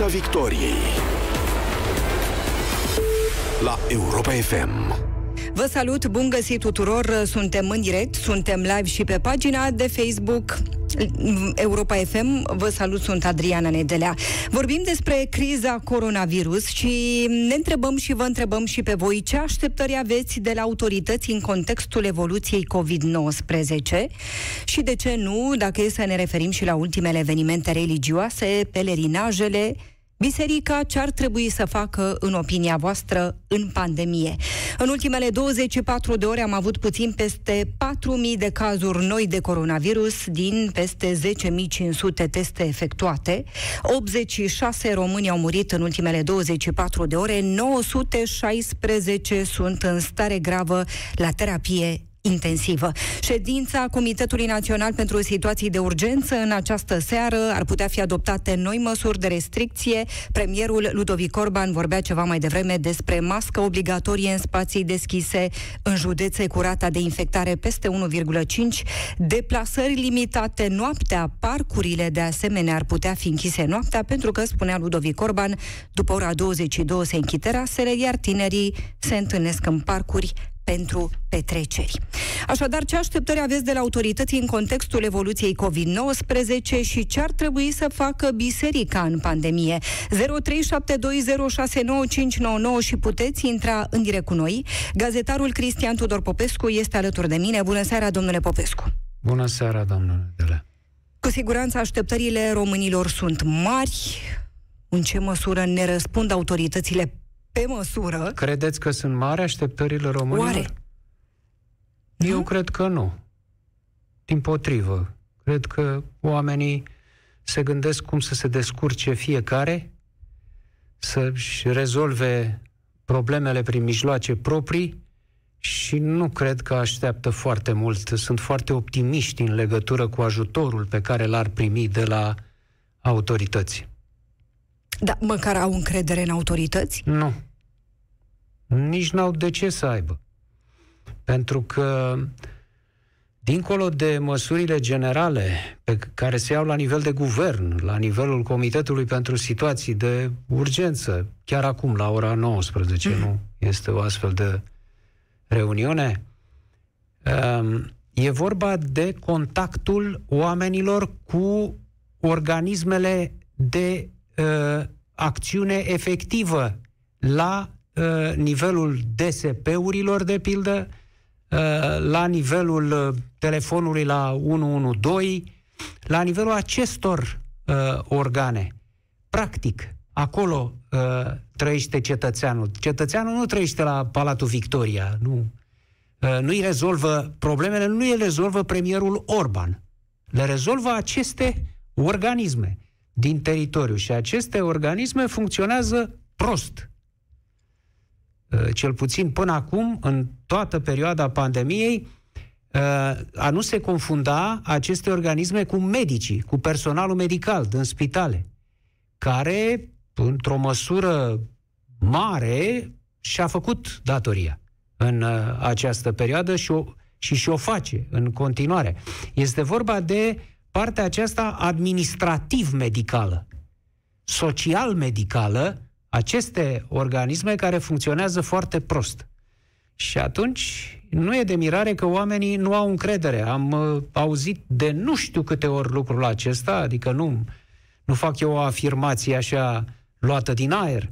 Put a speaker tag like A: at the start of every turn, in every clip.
A: Piața Victoriei la Europa FM.
B: Vă salut, bun găsit tuturor, suntem în direct, suntem live și pe pagina de Facebook Europa FM, vă salut, sunt Adriana Nedelea. Vorbim despre criza coronavirus și ne întrebăm și vă întrebăm și pe voi ce așteptări aveți de la autorități în contextul evoluției COVID-19 și de ce nu, dacă e să ne referim și la ultimele evenimente religioase, pelerinajele, Biserica ce ar trebui să facă, în opinia voastră, în pandemie? În ultimele 24 de ore am avut puțin peste 4.000 de cazuri noi de coronavirus din peste 10.500 teste efectuate. 86 români au murit în ultimele 24 de ore, 916 sunt în stare gravă la terapie intensivă. Ședința Comitetului Național pentru Situații de Urgență în această seară ar putea fi adoptate noi măsuri de restricție. Premierul Ludovic Orban vorbea ceva mai devreme despre mască obligatorie în spații deschise în județe cu rata de infectare peste 1,5, deplasări limitate noaptea, parcurile de asemenea ar putea fi închise noaptea pentru că, spunea Ludovic Orban, după ora 22 se închid terasele, iar tinerii se întâlnesc în parcuri pentru petreceri. Așadar, ce așteptări aveți de la autorități în contextul evoluției COVID-19 și ce ar trebui să facă biserica în pandemie? 0372069599 și puteți intra în direct cu noi. Gazetarul Cristian Tudor Popescu este alături de mine. Bună seara, domnule Popescu!
C: Bună seara, domnule Dele!
B: Cu siguranță așteptările românilor sunt mari. În ce măsură ne răspund autoritățile pe măsură.
C: Credeți că sunt mari așteptările românilor?
B: Oare?
C: Eu
B: Nu?
C: cred că nu. Din potrivă. Cred că oamenii se gândesc cum să se descurce fiecare, să-și rezolve problemele prin mijloace proprii și nu cred că așteaptă foarte mult. Sunt foarte optimiști în legătură cu ajutorul pe care l-ar primi de la autorități.
B: Da, măcar au încredere în autorități?
C: Nu. Nici n-au de ce să aibă. Pentru că, dincolo de măsurile generale pe care se iau la nivel de guvern, la nivelul Comitetului pentru Situații de Urgență, chiar acum, la ora 19, mm. nu este o astfel de reuniune, um, e vorba de contactul oamenilor cu organismele de uh, acțiune efectivă la uh, nivelul DSP-urilor, de pildă, uh, la nivelul uh, telefonului la 112, la nivelul acestor uh, organe. Practic, acolo uh, trăiește cetățeanul. Cetățeanul nu trăiește la Palatul Victoria, nu. Uh, nu-i rezolvă problemele, nu îi rezolvă premierul Orban. Le rezolvă aceste organisme din teritoriu și aceste organisme funcționează prost. Cel puțin până acum, în toată perioada pandemiei, a nu se confunda aceste organisme cu medicii, cu personalul medical din spitale, care, într-o măsură mare, și-a făcut datoria în această perioadă și o, și și-o face în continuare. Este vorba de partea aceasta administrativ-medicală, social-medicală, aceste organisme care funcționează foarte prost. Și atunci nu e de mirare că oamenii nu au încredere. Am uh, auzit de nu știu câte ori lucrul acesta, adică nu, nu fac eu o afirmație așa luată din aer.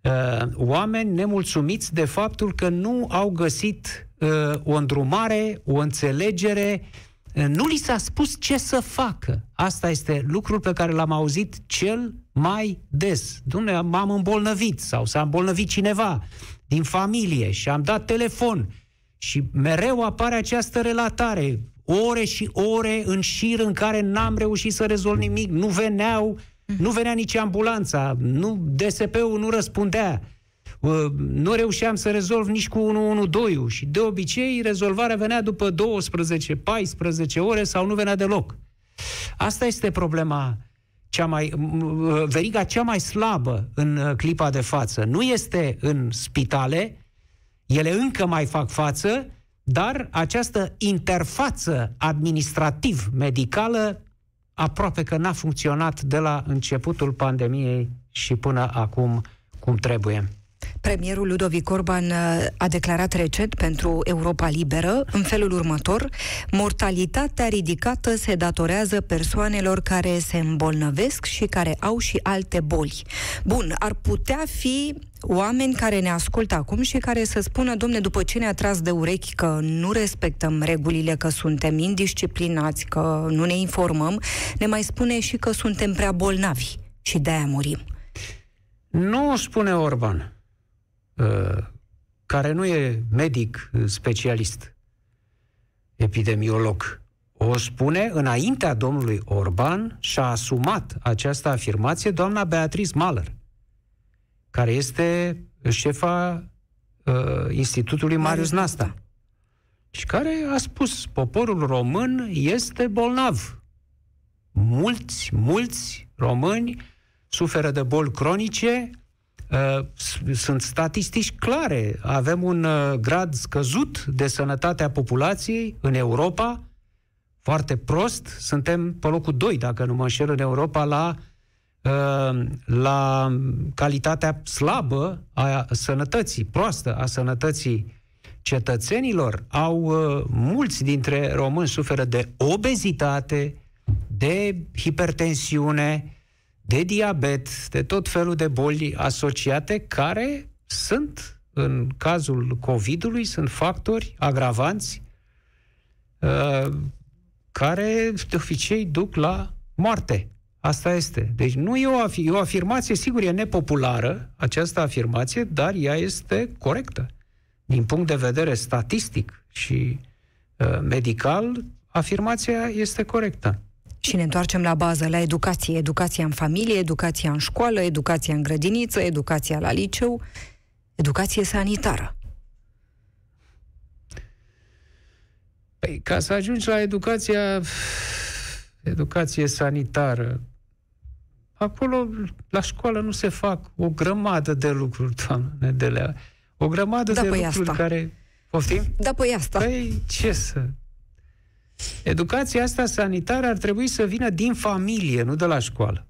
C: Uh, oameni nemulțumiți de faptul că nu au găsit uh, o îndrumare, o înțelegere, uh, nu li s-a spus ce să facă. Asta este lucrul pe care l-am auzit cel mai des. Dumne, m-am îmbolnăvit sau s-a îmbolnăvit cineva din familie și am dat telefon și mereu apare această relatare, ore și ore în șir în care n-am reușit să rezolv nimic, nu veneau, nu venea nici ambulanța, nu, DSP-ul nu răspundea, uh, nu reușeam să rezolv nici cu 112 și de obicei rezolvarea venea după 12-14 ore sau nu venea deloc. Asta este problema cea mai, veriga cea mai slabă în uh, clipa de față. Nu este în spitale, ele încă mai fac față, dar această interfață administrativ-medicală aproape că n-a funcționat de la începutul pandemiei și până acum cum trebuie.
B: Premierul Ludovic Orban uh, a declarat recent pentru Europa Liberă în felul următor mortalitatea ridicată se datorează persoanelor care se îmbolnăvesc și care au și alte boli. Bun, ar putea fi oameni care ne ascultă acum și care să spună, domne, după ce ne-a tras de urechi că nu respectăm regulile, că suntem indisciplinați, că nu ne informăm, ne mai spune și că suntem prea bolnavi și de-aia murim.
C: Nu spune Orban. Uh, care nu e medic specialist, epidemiolog, o spune înaintea domnului Orban și a asumat această afirmație doamna Beatrice Mahler, care este șefa uh, Institutului Marius Nasta și care a spus poporul român este bolnav. Mulți, mulți români suferă de boli cronice, Uh, sunt statistici clare. Avem un uh, grad scăzut de sănătate a populației în Europa, foarte prost. Suntem pe locul 2, dacă nu mă înșel, în Europa la, uh, la calitatea slabă a sănătății, proastă a sănătății cetățenilor. Au mulți dintre români suferă de obezitate, de hipertensiune, de diabet, de tot felul de boli asociate care sunt, în cazul COVID-ului, sunt factori agravanți uh, care de obicei duc la moarte. Asta este. Deci nu e o, af- e o afirmație, sigur, e nepopulară această afirmație, dar ea este corectă. Din punct de vedere statistic și uh, medical, afirmația este corectă.
B: Și ne întoarcem la bază, la educație. Educația în familie, educația în școală, educația în grădiniță, educația la liceu, educație sanitară.
C: Păi, ca să ajungi la educația, educație sanitară, acolo, la școală, nu se fac o grămadă de lucruri, doamne, de la, o grămadă da, de păi lucruri asta. care... Poftim?
B: Da, păi asta.
C: Păi, ce să... Educația asta sanitară ar trebui să vină din familie, nu de la școală.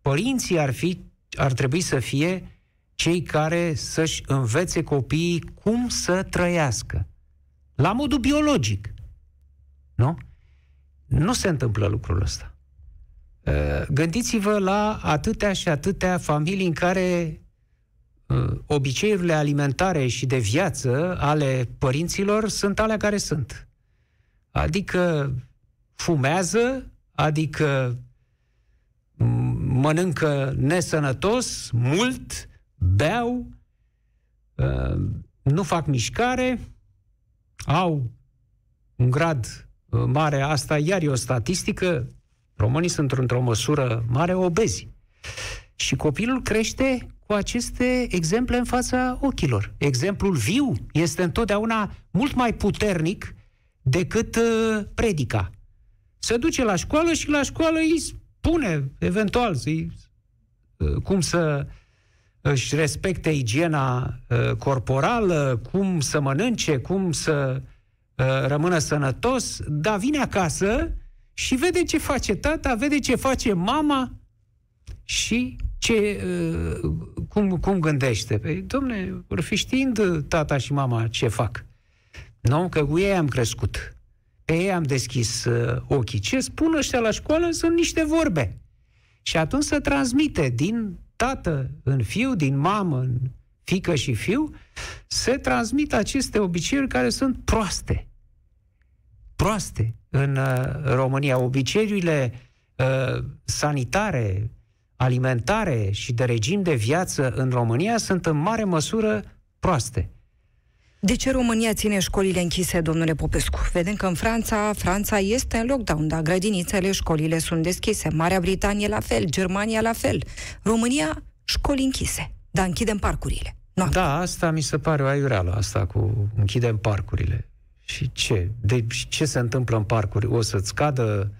C: Părinții ar, fi, ar trebui să fie cei care să-și învețe copiii cum să trăiască. La modul biologic. Nu? Nu se întâmplă lucrul ăsta. Uh, gândiți-vă la atâtea și atâtea familii în care uh, obiceiurile alimentare și de viață ale părinților sunt alea care sunt adică fumează, adică mănâncă nesănătos, mult, beau, ă, nu fac mișcare, au un grad ă, mare, asta iar e o statistică, românii sunt într-o măsură mare obezi. Și copilul crește cu aceste exemple în fața ochilor. Exemplul viu este întotdeauna mult mai puternic decât uh, predica. Se duce la școală și la școală îi spune, eventual, să-i, uh, cum să își respecte igiena uh, corporală, cum să mănânce, cum să uh, rămână sănătos, dar vine acasă și vede ce face tata, vede ce face mama și ce, uh, cum, cum gândește. Păi, domne, vor fi știind tata și mama ce fac. Nu? Că cu ei am crescut. Pe ei am deschis uh, ochii. Ce spun ăștia la școală sunt niște vorbe. Și atunci se transmite din tată în fiu, din mamă în fică și fiu, se transmit aceste obiceiuri care sunt proaste. Proaste în uh, România. Obiceiurile uh, sanitare, alimentare și de regim de viață în România sunt în mare măsură proaste.
B: De ce România ține școlile închise, domnule Popescu? Vedem că în Franța, Franța este în lockdown, dar grădinițele, școlile sunt deschise. Marea Britanie la fel, Germania la fel. România, școli închise, dar închidem parcurile.
C: Noapte. Da, asta mi se pare o aiureală, asta cu închidem parcurile. Și ce? De, ce se întâmplă în parcuri? O să-ți cadă uh,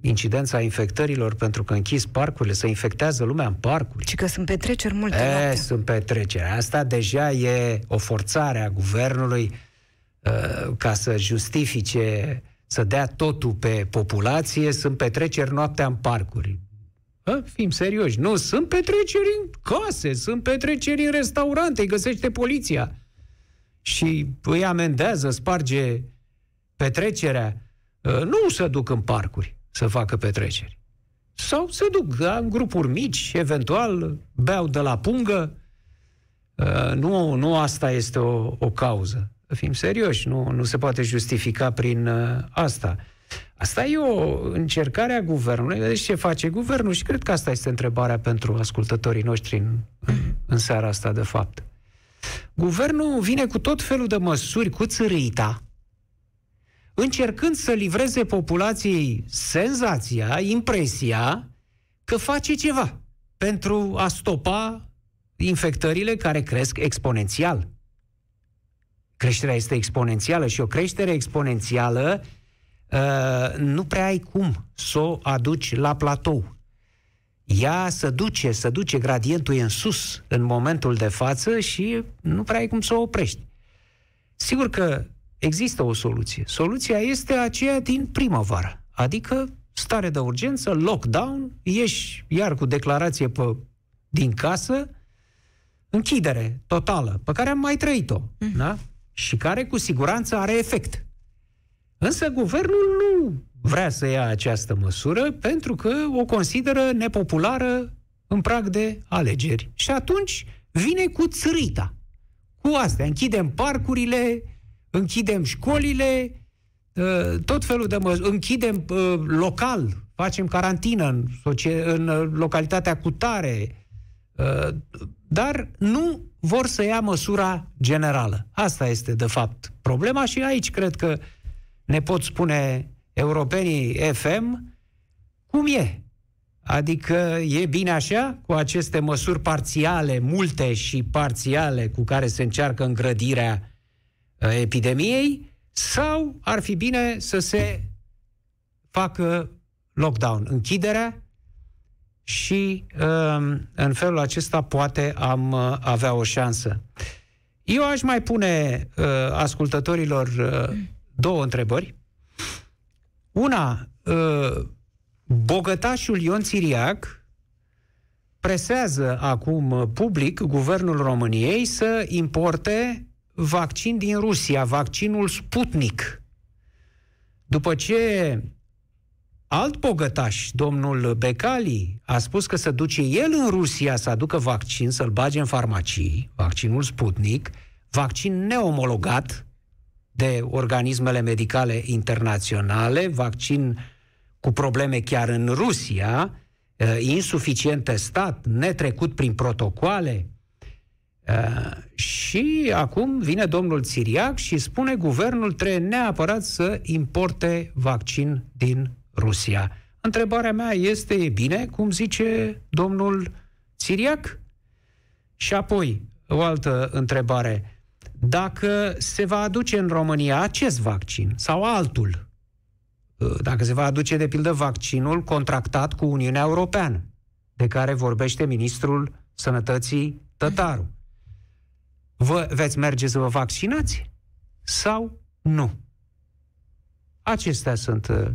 C: incidența infectărilor pentru că închis parcurile, să infectează lumea în parcuri.
B: Și că sunt petreceri multe
C: e, noapte. sunt petreceri. Asta deja e o forțare a guvernului uh, ca să justifice, să dea totul pe populație, sunt petreceri noaptea în parcuri. Hă? Fim serioși. Nu, sunt petreceri în case, sunt petreceri în restaurante, îi găsește poliția. Și îi amendează, sparge petrecerea. Ă, nu se duc în parcuri să facă petreceri. Sau se duc da, în grupuri mici, eventual, beau de la pungă. Ă, nu, nu asta este o, o cauză. Fim serioși, nu, nu se poate justifica prin uh, asta. Asta e o încercare a guvernului. Deci ce face guvernul? Și cred că asta este întrebarea pentru ascultătorii noștri în, în, în seara asta, de fapt. Guvernul vine cu tot felul de măsuri, cu țărâita, încercând să livreze populației senzația, impresia că face ceva pentru a stopa infectările care cresc exponențial. Creșterea este exponențială și o creștere exponențială uh, nu prea ai cum să o aduci la platou. Ea se duce, se duce, gradientul e în sus în momentul de față și nu prea ai cum să o oprești. Sigur că există o soluție. Soluția este aceea din primăvară, adică stare de urgență, lockdown, ieși iar cu declarație pe, din casă, închidere totală, pe care am mai trăit-o. Mm. Da? și care cu siguranță are efect. Însă guvernul nu vrea să ia această măsură pentru că o consideră nepopulară în prag de alegeri. Și atunci vine cu țărita. Cu astea. Închidem parcurile, închidem școlile, ă, tot felul de măsuri. Închidem ă, local, facem carantină în, în localitatea cutare, ă, dar nu vor să ia măsura generală. Asta este, de fapt, problema și aici cred că ne pot spune europenii FM cum e. Adică e bine așa, cu aceste măsuri parțiale, multe și parțiale, cu care se încearcă îngrădirea uh, epidemiei, sau ar fi bine să se facă lockdown, închiderea și um, în felul acesta poate am uh, avea o șansă. Eu aș mai pune uh, ascultătorilor uh, două întrebări. Una, bogătașul Ion Țiriac presează acum public guvernul României să importe vaccin din Rusia, vaccinul Sputnik. După ce alt bogătaș, domnul Becali, a spus că se duce el în Rusia să aducă vaccin, să-l bage în farmacii, vaccinul Sputnik, vaccin neomologat de organismele medicale internaționale, vaccin cu probleme chiar în Rusia, eh, insuficient testat, netrecut prin protocoale. Eh, și acum vine domnul Țiriac și spune guvernul trebuie neapărat să importe vaccin din Rusia. Întrebarea mea este, e bine, cum zice domnul Siriac? Și apoi, o altă întrebare. Dacă se va aduce în România acest vaccin sau altul, dacă se va aduce, de pildă, vaccinul contractat cu Uniunea Europeană, de care vorbește ministrul Sănătății Tătaru, vă veți merge să vă vaccinați sau nu? Acestea sunt uh,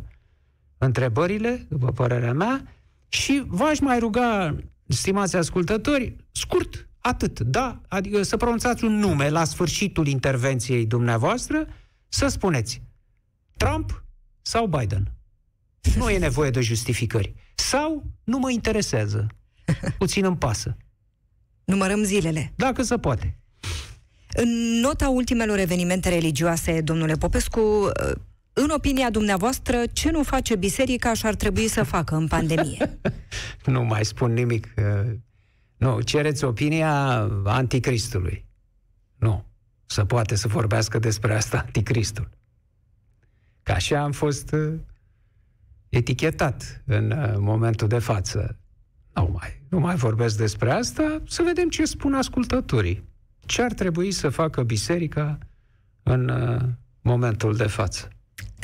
C: întrebările, după părerea mea, și v-aș mai ruga, stimați ascultători, scurt, atât, da? Adică să pronunțați un nume la sfârșitul intervenției dumneavoastră, să spuneți Trump sau Biden. Nu e nevoie de justificări. Sau nu mă interesează. Puțin îmi pasă.
B: Numărăm zilele.
C: Dacă se poate.
B: În nota ultimelor evenimente religioase, domnule Popescu, în opinia dumneavoastră, ce nu face biserica și ar trebui să facă în pandemie?
C: nu mai spun nimic. Nu, cereți opinia anticristului. Nu. Să poate să vorbească despre asta anticristul. Ca așa am fost uh, etichetat în uh, momentul de față. Nu mai, nu mai vorbesc despre asta, să vedem ce spun ascultătorii. Ce ar trebui să facă biserica în uh, momentul de față?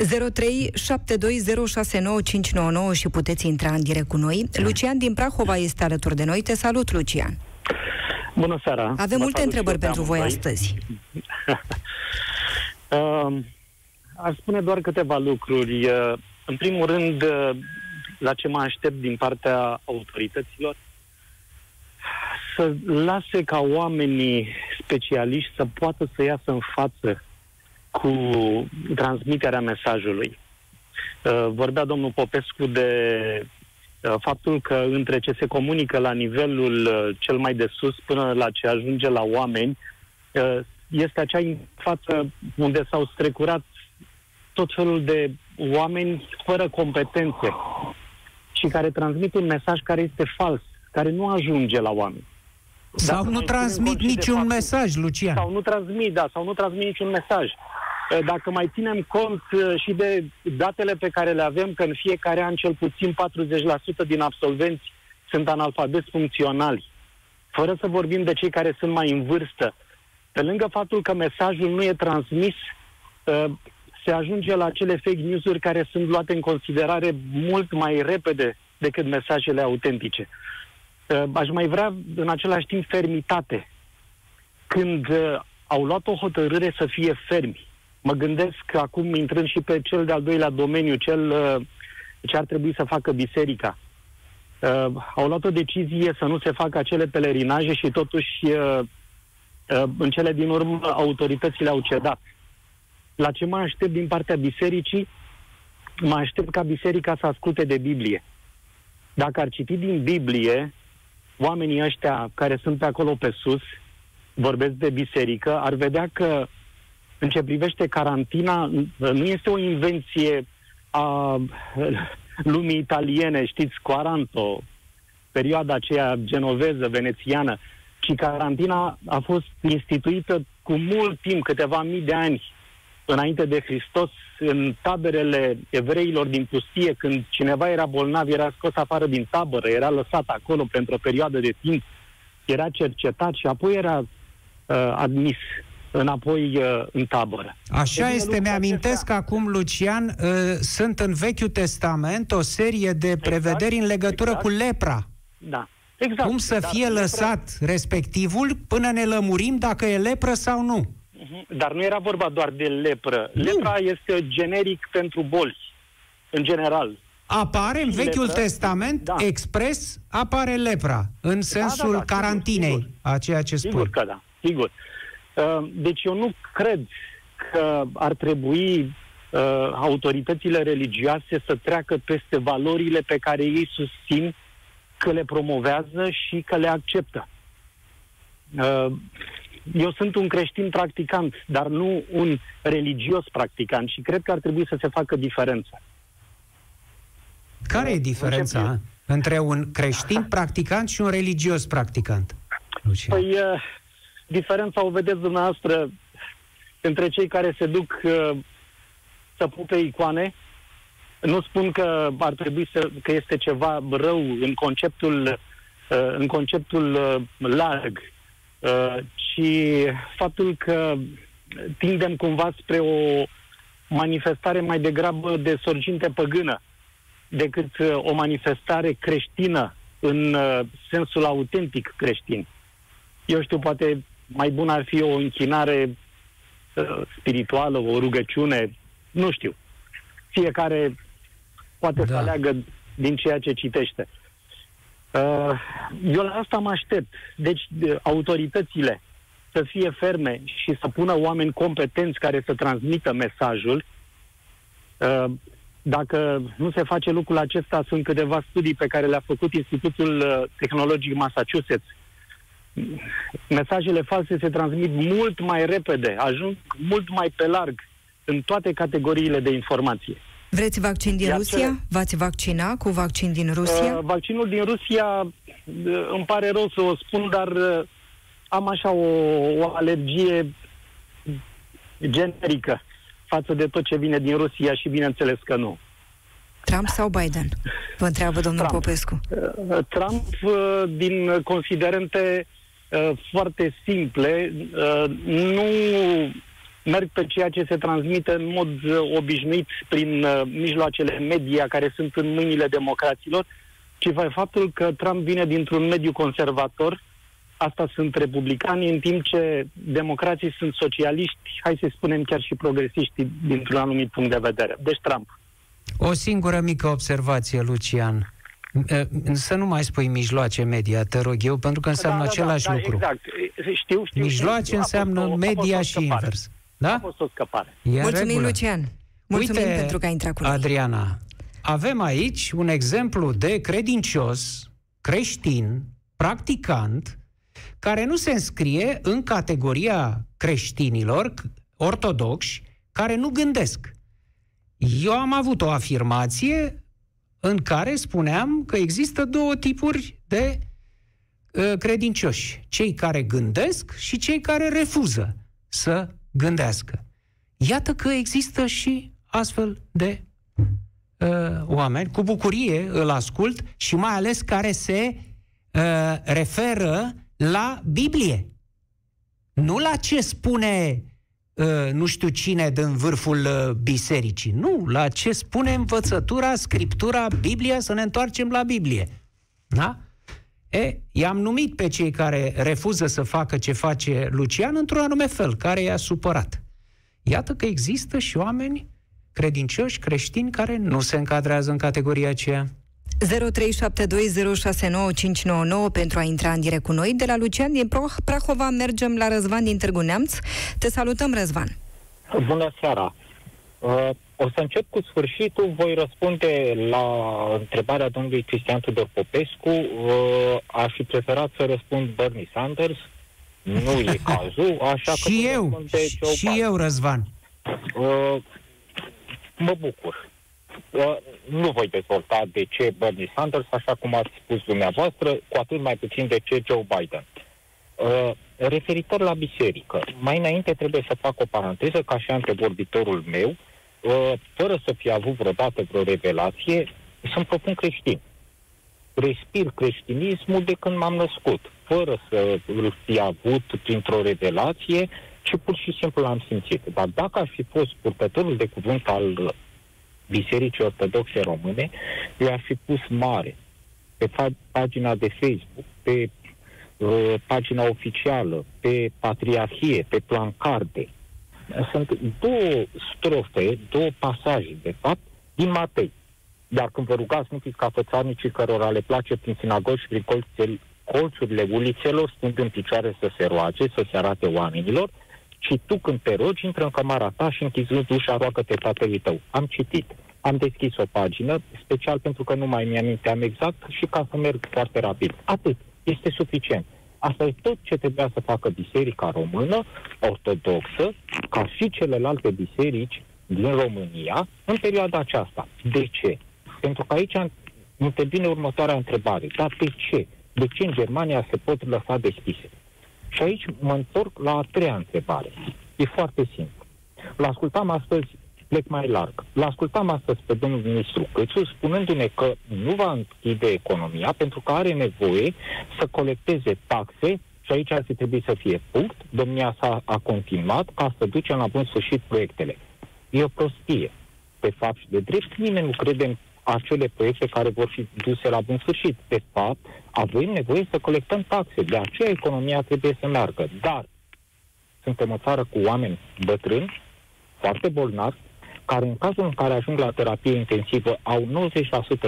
B: 0372069599 și puteți intra în direct cu noi. Lucian din Prahova este alături de noi. Te salut, Lucian.
D: Bună seara.
B: Avem multe întrebări pentru voi astăzi.
D: uh, aș spune doar câteva lucruri. Uh, în primul rând, uh, la ce mă aștept din partea autorităților, să lase ca oamenii specialiști să poată să iasă în față cu transmiterea mesajului. Uh, vorbea domnul Popescu de uh, faptul că între ce se comunică la nivelul uh, cel mai de sus până la ce ajunge la oameni, este acea față unde s-au strecurat tot felul de oameni fără competențe și care transmit un mesaj care este fals, care nu ajunge la oameni.
C: Sau Dacă nu transmit niciun faptul, mesaj, Lucian.
D: Sau nu transmit, da, sau nu transmit niciun mesaj. Dacă mai ținem cont și de datele pe care le avem, că în fiecare an cel puțin 40% din absolvenți sunt analfabeti funcționali, fără să vorbim de cei care sunt mai în vârstă, pe lângă faptul că mesajul nu e transmis, se ajunge la acele fake news-uri care sunt luate în considerare mult mai repede decât mesajele autentice. Aș mai vrea în același timp fermitate. Când au luat o hotărâre să fie fermi, mă gândesc că acum intrând și pe cel de-al doilea domeniu, cel ce ar trebui să facă biserica. Uh, au luat o decizie să nu se facă acele pelerinaje și totuși uh, uh, în cele din urmă autoritățile au cedat. La ce mă aștept din partea bisericii? Mă aștept ca biserica să asculte de Biblie. Dacă ar citi din Biblie, oamenii ăștia care sunt pe acolo pe sus, vorbesc de biserică, ar vedea că în ce privește carantina, nu este o invenție a lumii italiene, știți, Quaranto, perioada aceea genoveză, venețiană, ci carantina a fost instituită cu mult timp, câteva mii de ani înainte de Hristos, în taberele evreilor din pustie, când cineva era bolnav, era scos afară din tabără, era lăsat acolo pentru o perioadă de timp, era cercetat și apoi era uh, admis înapoi uh, în tabără.
C: Așa deci, este, mi-amintesc că acum, Lucian, uh, sunt în Vechiul Testament o serie de exact, prevederi exact, în legătură exact. cu lepra.
D: Da. Exact.
C: Cum să fie lăsat lepra... respectivul până ne lămurim dacă e lepră sau nu.
D: Mhm. Dar nu era vorba doar de lepră. Nu. Lepra este generic pentru bolți, în general.
C: Apare în Vechiul lepră, Testament, da. expres, apare lepra, în sensul da, da, da, carantinei, sigur, sigur. a ceea ce spui.
D: Sigur că da, sigur. Uh, deci eu nu cred că ar trebui uh, autoritățile religioase să treacă peste valorile pe care ei susțin că le promovează și că le acceptă. Uh, eu sunt un creștin practicant, dar nu un religios practicant și cred că ar trebui să se facă diferența.
C: Care e diferența Încep... între un creștin practicant și un religios practicant?
D: Lucian? Păi, uh, diferența o vedeți dumneavoastră între cei care se duc uh, să pupe icoane. Nu spun că ar trebui să, că este ceva rău în conceptul, uh, în conceptul uh, larg, uh, ci faptul că tindem cumva spre o manifestare mai degrabă de sorginte păgână decât uh, o manifestare creștină în uh, sensul autentic creștin. Eu știu, poate mai bun ar fi o închinare uh, spirituală, o rugăciune, nu știu. Fiecare poate da. să aleagă din ceea ce citește. Uh, eu la asta mă aștept. Deci uh, autoritățile să fie ferme și să pună oameni competenți care să transmită mesajul. Uh, dacă nu se face lucrul acesta, sunt câteva studii pe care le-a făcut Institutul uh, Tehnologic Massachusetts mesajele false se transmit mult mai repede, ajung mult mai pe larg în toate categoriile de informație.
B: Vreți vaccin din Iar Rusia? Ce... V-ați vaccina cu vaccin din Rusia? Uh,
D: vaccinul din Rusia, uh, îmi pare rău să o spun, dar uh, am așa o, o alergie generică față de tot ce vine din Rusia și bineînțeles că nu.
B: Trump sau Biden? Vă întreabă domnul
D: Trump.
B: Popescu.
D: Uh, Trump, uh, din considerente Uh, foarte simple, uh, nu merg pe ceea ce se transmite în mod uh, obișnuit prin mijloacele media care sunt în mâinile democraților, ci pe faptul că Trump vine dintr-un mediu conservator, asta sunt republicani, în timp ce democrații sunt socialiști, hai să spunem chiar și progresiști dintr-un anumit punct de vedere. Deci Trump.
C: O singură mică observație, Lucian. Să nu mai spui mijloace media, te rog eu, pentru că înseamnă
D: da, da,
C: același
D: da,
C: lucru.
D: Exact. Știu, știu.
C: Mijloace
D: știu.
C: înseamnă
D: o,
C: media și invers. Da?
D: A fost o scăpare.
C: E
B: Mulțumim,
C: regulă.
B: Lucian. Mulțumim
C: Uite,
B: pentru că ai intrat cu noi.
C: Adriana, avem aici un exemplu de credincios, creștin, practicant, care nu se înscrie în categoria creștinilor ortodoxi care nu gândesc. Eu am avut o afirmație în care spuneam că există două tipuri de uh, credincioși. Cei care gândesc și cei care refuză să gândească. Iată că există și astfel de uh, oameni. Cu bucurie îl ascult și mai ales care se uh, referă la Biblie. Nu la ce spune uh, nu știu cine din vârful uh, bisericii. Nu, la ce spune învățătura, scriptura, Biblia, să ne întoarcem la Biblie. Da? E, i-am numit pe cei care refuză să facă ce face Lucian într-un anume fel, care i-a supărat. Iată că există și oameni credincioși, creștini, care nu se încadrează în categoria aceea.
B: 0372069599 pentru a intra în direct cu noi. De la Lucian din Prahova mergem la Răzvan din Târgu Neamț. Te salutăm, Răzvan.
E: Bună seara! Uh, o să încep cu sfârșitul, voi răspunde la întrebarea domnului Cristian Tudor Popescu. Uh, aș fi preferat să răspund Bernie Sanders. Nu e cazul, așa că...
C: și
E: voi
C: eu,
E: răspunde
C: și,
E: Joe
C: și
E: Biden.
C: eu, Răzvan.
E: Uh, mă bucur. Uh, nu voi dezvolta de ce Bernie Sanders, așa cum ați spus dumneavoastră, cu atât mai puțin de ce Joe Biden. Uh, referitor la biserică, mai înainte trebuie să fac o paranteză, ca și antevorbitorul meu, uh, fără să fi avut vreodată vreo revelație, să-mi propun creștin. Respir creștinismul de când m-am născut, fără să îl fi avut printr-o revelație, ci pur și simplu l-am simțit. Dar dacă aș fi fost purtătorul de cuvânt al Bisericii Ortodoxe Române, eu aș fi pus mare pe fa- pagina de Facebook, pe uh, pagina oficială, pe Patriarhie, pe plancarde. Sunt două strofe, două pasaje, de fapt, din Matei. Dar când vă rugați, nu fiți ca fățarnicii cărora le place prin sinagogi și prin colțel, colțurile ulițelor, stând în picioare să se roage, să se arate oamenilor, ci tu când te rogi, intră în camera ta și închizând ușa, roagă-te tatălui tău. Am citit, am deschis o pagină, special pentru că nu mai mi-aminteam exact și ca să merg foarte rapid. Atât. Este suficient. Asta e tot ce trebuia să facă Biserica Română, ortodoxă, ca și celelalte biserici din România, în perioada aceasta. De ce? Pentru că aici intervine următoarea întrebare. Dar de ce? De ce în Germania se pot lăsa deschise? Și aici mă întorc la a treia întrebare. E foarte simplu. L-ascultam astăzi, plec mai larg, l-ascultam astăzi pe domnul ministru Câțu spunându-ne că nu va închide economia pentru că are nevoie să colecteze taxe și aici ar fi trebuit să fie punct. Domnia sa a continuat ca să ducem la bun sfârșit proiectele. E o prostie. Pe fapt și de drept, nimeni nu crede în acele proiecte care vor fi duse la bun sfârșit. De fapt, avem nevoie să colectăm taxe. De aceea economia trebuie să meargă. Dar suntem o țară cu oameni bătrâni, foarte bolnavi, care în cazul în care ajung la terapie intensivă au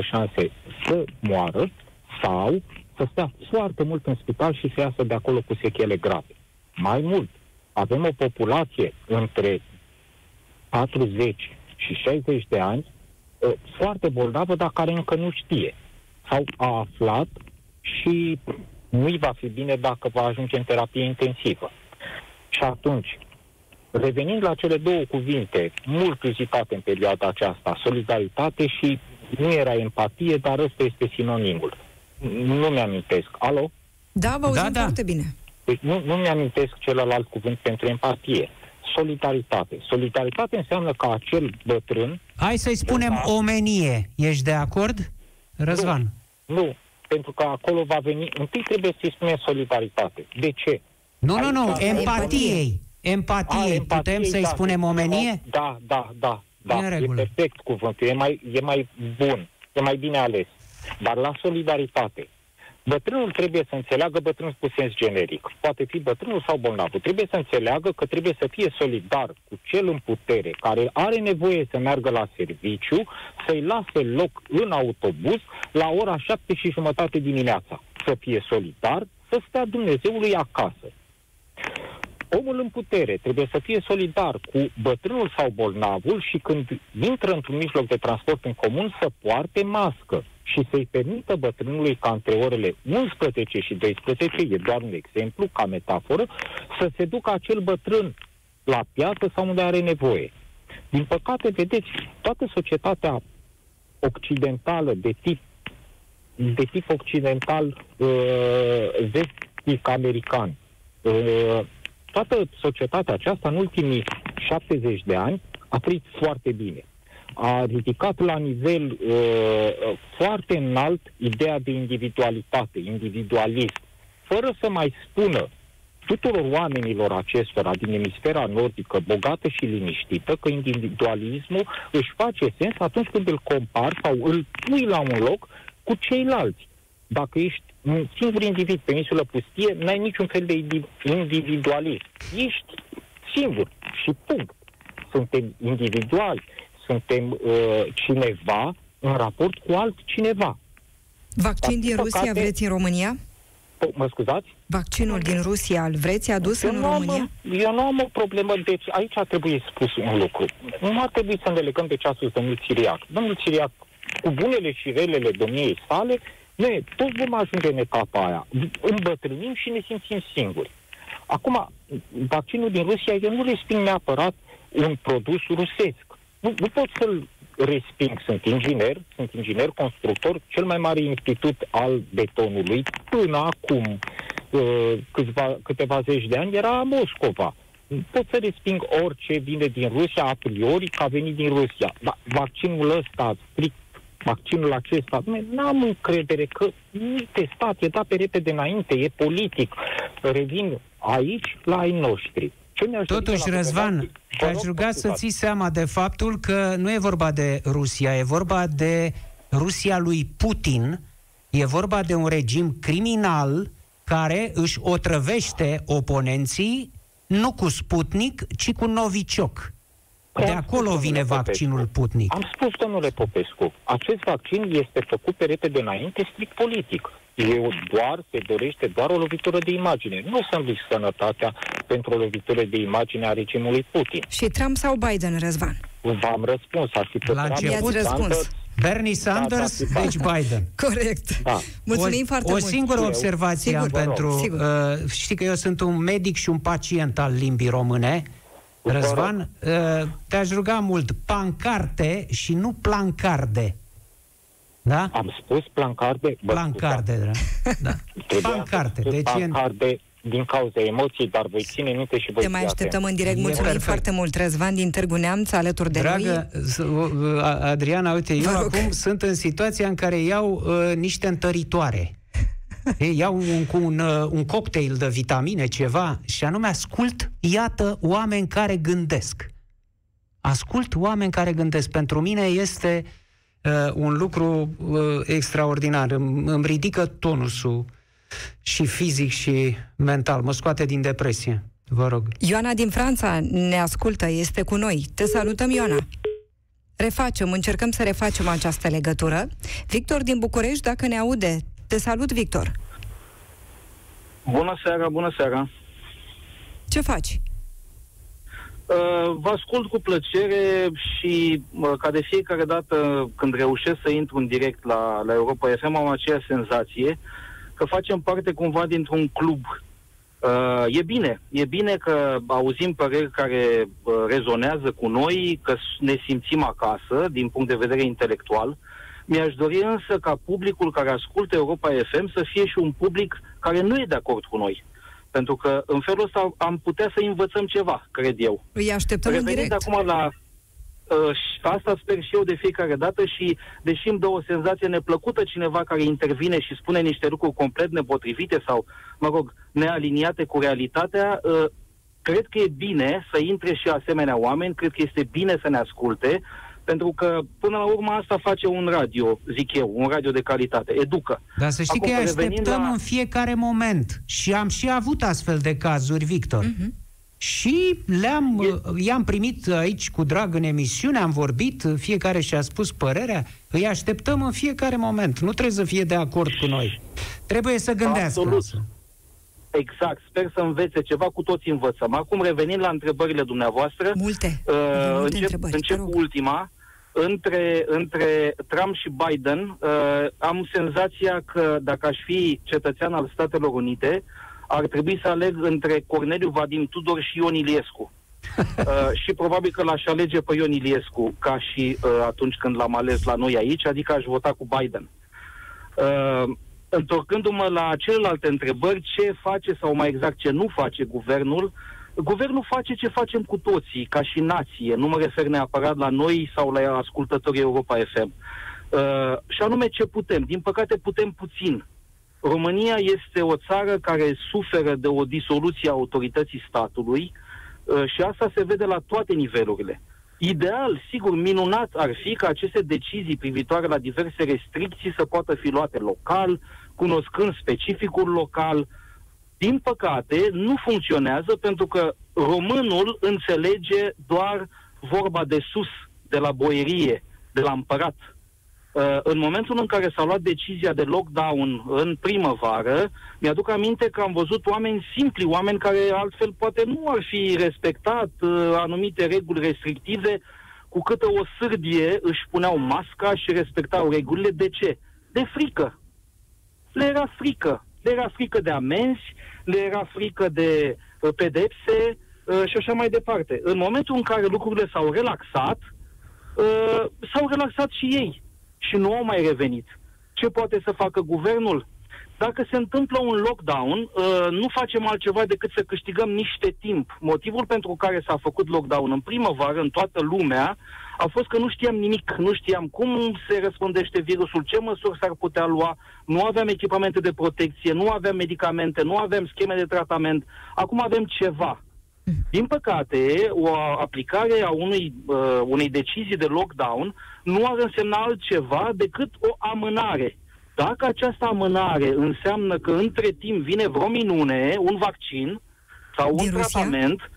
E: 90% șanse să moară sau să stea foarte mult în spital și să iasă de acolo cu sechele grave. Mai mult, avem o populație între 40 și 60 de ani uh, foarte bolnavă, dar care încă nu știe. Sau a aflat și nu-i va fi bine dacă va ajunge în terapie intensivă. Și atunci, revenind la cele două cuvinte, mult uzitate în perioada aceasta, solidaritate și nu era empatie, dar ăsta este sinonimul. Nu mi-amintesc. Alo?
B: Da, vă auzim
C: Da, da.
B: foarte bine.
E: Deci nu, nu mi-amintesc celălalt cuvânt pentru empatie. Solidaritate. Solidaritate înseamnă că acel bătrân,
C: Hai să-i spunem
E: Da.
C: omenie. Ești de acord? Răzvan.
E: nu, pentru că acolo va veni, întâi trebuie să-i spunem solidaritate. De ce?
C: Nu, nu, nu,
E: Aici-
C: empatiei.
E: A,
C: Empatiei.
E: empatie,
C: Putem să-i
E: da,
C: spunem
E: da,
C: omenie?
E: Da, da, da. da.
C: E în
E: E
C: regulă.
E: perfect cuvântul, e mai, e mai bun, e mai bine ales. Dar la solidaritate, Bătrânul trebuie să înțeleagă, bătrânul cu sens generic, poate fi bătrânul sau bolnavul, trebuie să înțeleagă că trebuie să fie solidar cu cel în putere, care are nevoie să meargă la serviciu, să-i lase loc în autobuz la ora șapte și jumătate dimineața. Să fie solidar, să stea Dumnezeului acasă. Omul în putere trebuie să fie solidar cu bătrânul sau bolnavul și când intră într-un mijloc de transport în comun să poarte mască și să-i permită bătrânului ca între orele 11 și 12, e doar un exemplu, ca metaforă, să se ducă acel bătrân la piață sau unde are nevoie. Din păcate, vedeți, toată societatea occidentală de tip de tip occidental uh, vestic american. Uh, toată societatea aceasta în ultimii 70 de ani a trăit foarte bine a ridicat la nivel uh, foarte înalt ideea de individualitate, individualism, fără să mai spună tuturor oamenilor acestora din emisfera nordică, bogată și liniștită, că individualismul își face sens atunci când îl compar sau îl pui la un loc cu ceilalți. Dacă ești un singur individ pe insulă pustie, n-ai niciun fel de individualism. Ești singur și punct. Suntem individuali suntem uh, cineva în raport cu altcineva.
B: Vaccin din Rusia păcate, vreți în România?
E: Mă scuzați?
B: Vaccinul din Rusia îl vreți adus eu în România?
E: Am, eu nu am o problemă, deci aici trebuie spus un lucru. Nu ar trebui să ne legăm de ceasul domnul Siriac. Domnul Siriac, cu bunele și relele domniei sale, noi toți vom ajunge în etapa aia. Îmbătrânim și ne simțim singuri. Acum, vaccinul din Rusia, eu nu resping neapărat un produs rusesc nu, nu pot să-l resping. Sunt inginer, sunt inginer constructor, cel mai mare institut al betonului până acum uh, câțiva, câteva zeci de ani era Moscova. Pot să resping orice vine din Rusia a priori ca venit din Rusia. Dar vaccinul ăsta, strict vaccinul acesta, n-am încredere că nu e testat, e dat pe repede înainte, e politic. Revin aici la ai noștri.
C: Totuși, Răzvan, te-aș ruga să ții seama de faptul că nu e vorba de Rusia, e vorba de Rusia lui Putin, e vorba de un regim criminal care își otrăvește oponenții nu cu Sputnik, ci cu Novicioc. De acolo vine vaccinul Putnic.
E: Am spus, domnule Popescu, acest vaccin este făcut pe repede înainte strict politic. Eu doar, se dorește doar o lovitură de imagine. Nu sunt risc sănătatea pentru o lovitură de imagine a regimului Putin.
B: Și Trump sau Biden, Răzvan?
E: V-am răspuns. Ar fi
C: La început răspuns. Bernie da, Sanders, da, da, deci Biden.
B: Corect. Da. Mulțumim
C: o,
B: foarte
C: o mult. O singură observație Sigur, pentru... Sigur. Uh, știi că eu sunt un medic și un pacient al limbii române. Răzvan, uh, te-aș ruga mult, pancarte și nu plancarde. Da?
E: Am spus plancarde.
C: Plancarde, da. da. Pancarte. Deci
E: plancarde din cauza emoției, dar voi ține minte și voi
B: Te mai așteptăm în direct. Mulțumim perfect. foarte mult, Răzvan din Târgu Neamț, alături de
C: Dragă, noi. Adriana, uite, eu acum sunt în situația în care iau uh, niște întăritoare. Ei, iau un, un, uh, un cocktail de vitamine, ceva, și anume ascult, iată, oameni care gândesc. Ascult oameni care gândesc. Pentru mine este uh, un lucru uh, extraordinar. Îmi, îmi ridică tonusul și fizic și mental. Mă scoate din depresie. Vă rog.
B: Ioana din Franța ne ascultă, este cu noi. Te salutăm, Ioana. Refacem, încercăm să refacem această legătură. Victor din București, dacă ne aude, te salut, Victor.
F: Bună seara, bună seara.
B: Ce faci?
F: Uh, vă ascult cu plăcere și uh, ca de fiecare dată când reușesc să intru în direct la, la Europa FM am aceeași senzație că facem parte cumva dintr-un club. Uh, e bine, e bine că auzim păreri care uh, rezonează cu noi, că ne simțim acasă din punct de vedere intelectual. Mi-aș dori însă ca publicul care ascultă Europa FM să fie și un public care nu e de acord cu noi. Pentru că în felul ăsta am putea să învățăm ceva, cred eu.
B: Îi așteptăm Revenind în direct.
F: acum la Uh, asta sper și eu de fiecare dată și deși îmi dă o senzație neplăcută cineva care intervine și spune niște lucruri complet nepotrivite sau, mă rog, nealiniate cu realitatea, uh, cred că e bine să intre și asemenea oameni, cred că este bine să ne asculte, Pentru că, până la urmă, asta face un radio, zic eu, un radio de calitate, educă.
C: Dar să știi
F: Acum,
C: că îi
F: revenind
C: așteptăm
F: la-
C: în fiecare moment. Și am și avut astfel de cazuri, Victor.
B: Mhm.
C: Și le-am, i-am primit aici cu drag în emisiune, am vorbit, fiecare și-a spus părerea. Îi așteptăm în fiecare moment. Nu trebuie să fie de acord cu noi. Trebuie să gândească.
F: Absolut.
C: însă.
F: Exact, sper să învețe ceva, cu toți învățăm. Acum, revenind la întrebările dumneavoastră,
B: Multe.
F: Uh,
B: Multe
F: încep
B: întrebări,
F: încep
B: te
F: cu
B: rog.
F: ultima. Între, între Trump și Biden, uh, am senzația că dacă aș fi cetățean al Statelor Unite, ar trebui să aleg între Corneliu Vadim Tudor și Ion Iliescu. uh, și probabil că l-aș alege pe Ion Iliescu ca și uh, atunci când l-am ales la noi aici, adică aș vota cu Biden. Uh, întorcându-mă la celelalte întrebări, ce face sau mai exact ce nu face guvernul, guvernul face ce facem cu toții, ca și nație. Nu mă refer neapărat la noi sau la ascultătorii Europa FM. Uh, și anume ce putem. Din păcate putem puțin. România este o țară care suferă de o disoluție a autorității statului uh, și asta se vede la toate nivelurile. Ideal, sigur, minunat ar fi ca aceste decizii privitoare la diverse restricții să poată fi luate local, cunoscând specificul local. Din păcate, nu funcționează pentru că românul înțelege doar vorba de sus, de la boierie, de la împărat. Uh, în momentul în care s-a luat decizia de lockdown în primăvară, mi-aduc aminte că am văzut oameni simpli, oameni care altfel poate nu ar fi respectat uh, anumite reguli restrictive, cu câtă o sârdie își puneau masca și respectau regulile. De ce? De frică. Le era frică. Le era frică de amenzi, le era frică de uh, pedepse uh, și așa mai departe. În momentul în care lucrurile s-au relaxat, uh, s-au relaxat și ei și nu au mai revenit. Ce poate să facă guvernul? Dacă se întâmplă un lockdown, uh, nu facem altceva decât să câștigăm niște timp. Motivul pentru care s-a făcut lockdown în primăvară în toată lumea a fost că nu știam nimic, nu știam cum se răspândește virusul, ce măsuri s-ar putea lua, nu aveam echipamente de protecție, nu aveam medicamente, nu aveam scheme de tratament. Acum avem ceva. Din păcate, o aplicare a unui, uh, unei decizii de lockdown nu ar însemna altceva decât o amânare. Dacă această amânare înseamnă că între timp vine vreo minune, un vaccin sau
B: Din
F: un
B: Rusia?
F: tratament,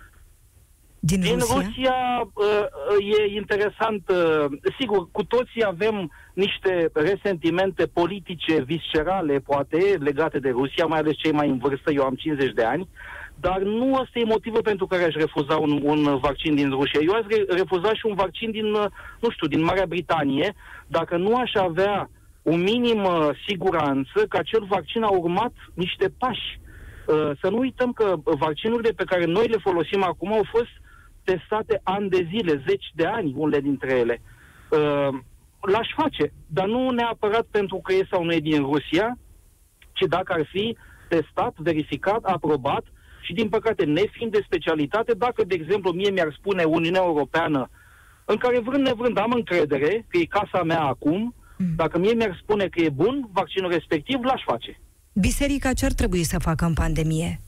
B: Din,
F: din
B: Rusia?
F: Rusia uh, e interesant. Uh, sigur, cu toții avem niște resentimente politice viscerale, poate, legate de Rusia, mai ales cei mai în vârstă, eu am 50 de ani, dar nu ăsta e motivul pentru care aș refuza un, un vaccin din Rusia. Eu aș re- refuza și un vaccin din, uh, nu știu, din Marea Britanie, dacă nu aș avea o minimă siguranță că acel vaccin a urmat niște pași. Uh, Să nu uităm că vaccinurile pe care noi le folosim acum au fost testate ani de zile, zeci de ani, unele dintre ele. Uh, L-aș face, dar nu neapărat pentru că e sau nu e din Rusia, ci dacă ar fi testat, verificat, aprobat și, din păcate, nefiind de specialitate, dacă, de exemplu, mie mi-ar spune Uniunea Europeană, în care vrând nevrând am încredere, că e casa mea acum, dacă mie mi-ar spune că e bun vaccinul respectiv, l-aș face.
B: Biserica ce ar trebui să facă în pandemie?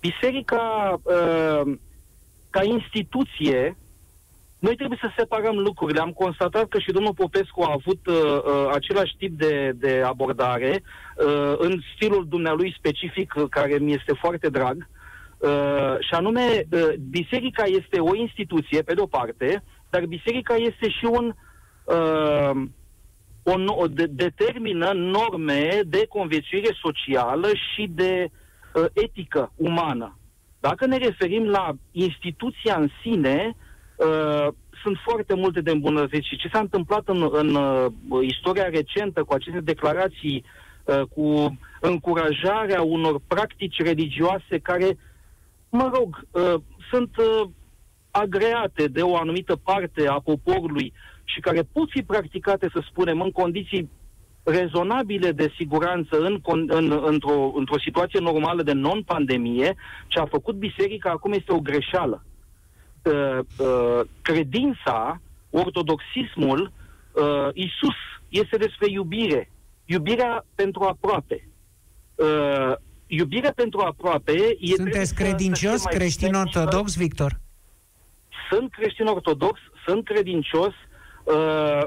F: Biserica, uh, ca instituție, noi trebuie să separăm lucrurile. Am constatat că și domnul Popescu a avut uh, uh, același tip de, de abordare uh, în stilul dumnealui specific, uh, care mi este foarte drag. Uh, și anume, uh, biserica este o instituție, pe de-o parte, dar biserica este și un... Uh, o, no- de, determină norme de conviețuire socială și de uh, etică umană. Dacă ne referim la instituția în sine, uh, sunt foarte multe de îmbunătățit. Și ce s-a întâmplat în, în uh, istoria recentă cu aceste declarații, uh, cu încurajarea unor practici religioase care, mă rog, uh, sunt uh, agreate de o anumită parte a poporului și care pot fi practicate, să spunem, în condiții rezonabile de siguranță în, con- în, într-o, într-o situație normală de non-pandemie, ce a făcut biserica acum este o greșeală. Uh, uh, credința, ortodoxismul, uh, Isus este despre iubire. Iubirea pentru aproape. Uh, iubirea pentru aproape e trebuie
C: Sunteți
F: să- să
C: credincios
F: fie mai
C: creștin
F: puternică.
C: ortodox, Victor?
F: Sunt creștin ortodox, sunt credincios. Uh,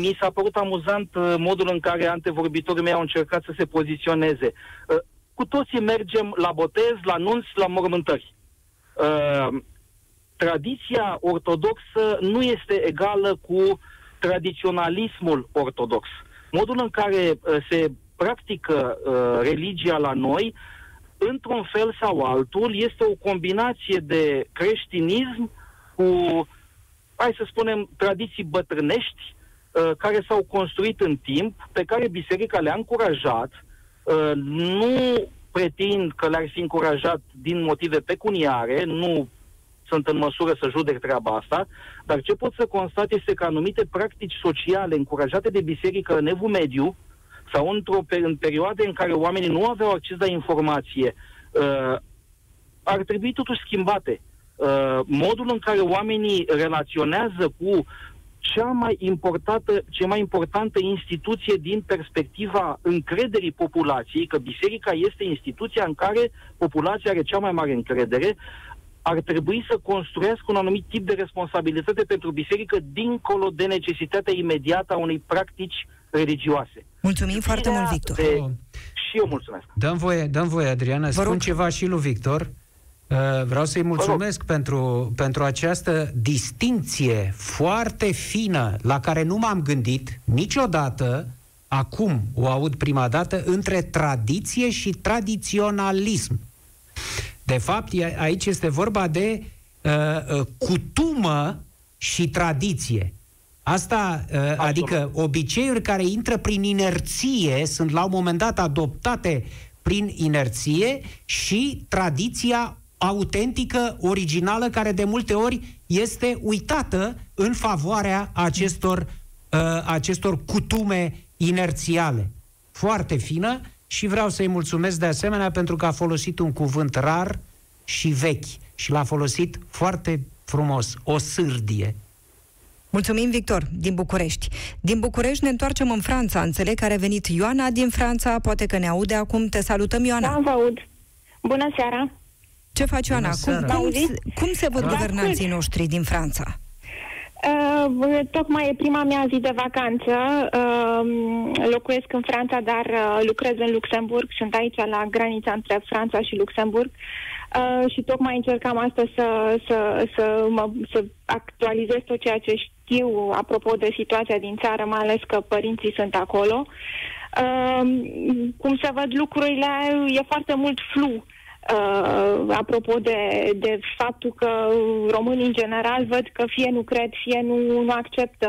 F: mi s-a părut amuzant uh, modul în care antevorbitorii mei au încercat să se poziționeze. Uh, cu toții mergem la botez, la nunți, la mormântări. Uh, tradiția ortodoxă nu este egală cu tradiționalismul ortodox. Modul în care uh, se practică uh, religia la noi, într-un fel sau altul, este o combinație de creștinism cu, hai să spunem, tradiții bătrânești uh, care s-au construit în timp, pe care biserica le-a încurajat, uh, nu pretind că le-ar fi încurajat din motive pecuniare, nu sunt în măsură să judec treaba asta, dar ce pot să constat este că anumite practici sociale încurajate de biserică în evul mediu sau într-o, în perioade în care oamenii nu aveau acces la informație, uh, ar trebui totuși schimbate. Uh, modul în care oamenii relaționează cu cea mai importantă, cea mai importantă instituție din perspectiva încrederii populației, că biserica este instituția în care populația are cea mai mare încredere, ar trebui să construiască un anumit tip de responsabilitate pentru biserică dincolo de necesitatea imediată a unei practici religioase.
B: Mulțumim foarte mult, Victor. De...
F: Și eu mulțumesc.
C: Dăm voie, dăm voie Adriana, Vă spun rog. ceva și lui Victor. Uh, vreau să-i mulțumesc pentru, pentru această distinție foarte fină la care nu m-am gândit niciodată, acum o aud prima dată, între tradiție și tradiționalism. De fapt, aici este vorba de uh, uh, cutumă și tradiție. Asta, uh, adică obiceiuri care intră prin inerție, sunt la un moment dat adoptate prin inerție și tradiția autentică, originală, care de multe ori este uitată în favoarea acestor, uh, acestor cutume inerțiale. Foarte fină și vreau să-i mulțumesc de asemenea pentru că a folosit un cuvânt rar și vechi și l-a folosit foarte frumos, o sârdie.
B: Mulțumim, Victor, din București. Din București ne întoarcem în Franța. Înțeleg că a venit Ioana din Franța, poate că ne aude acum. Te salutăm, Ioana.
G: Da, vă aud. Bună seara.
B: Ce faci, Ioana? Cum, cum, cum se văd da, guvernanții noștri din Franța?
G: Uh, tocmai e prima mea zi de vacanță. Uh, locuiesc în Franța, dar uh, lucrez în Luxemburg. Sunt aici la granița între Franța și Luxemburg. Uh, și tocmai încercam astăzi să, să, să, mă, să actualizez tot ceea ce știu apropo de situația din țară, mai ales că părinții sunt acolo. Uh, cum se văd lucrurile, e foarte mult flu Uh, apropo de, de faptul că românii în general văd că fie nu cred, fie nu, nu acceptă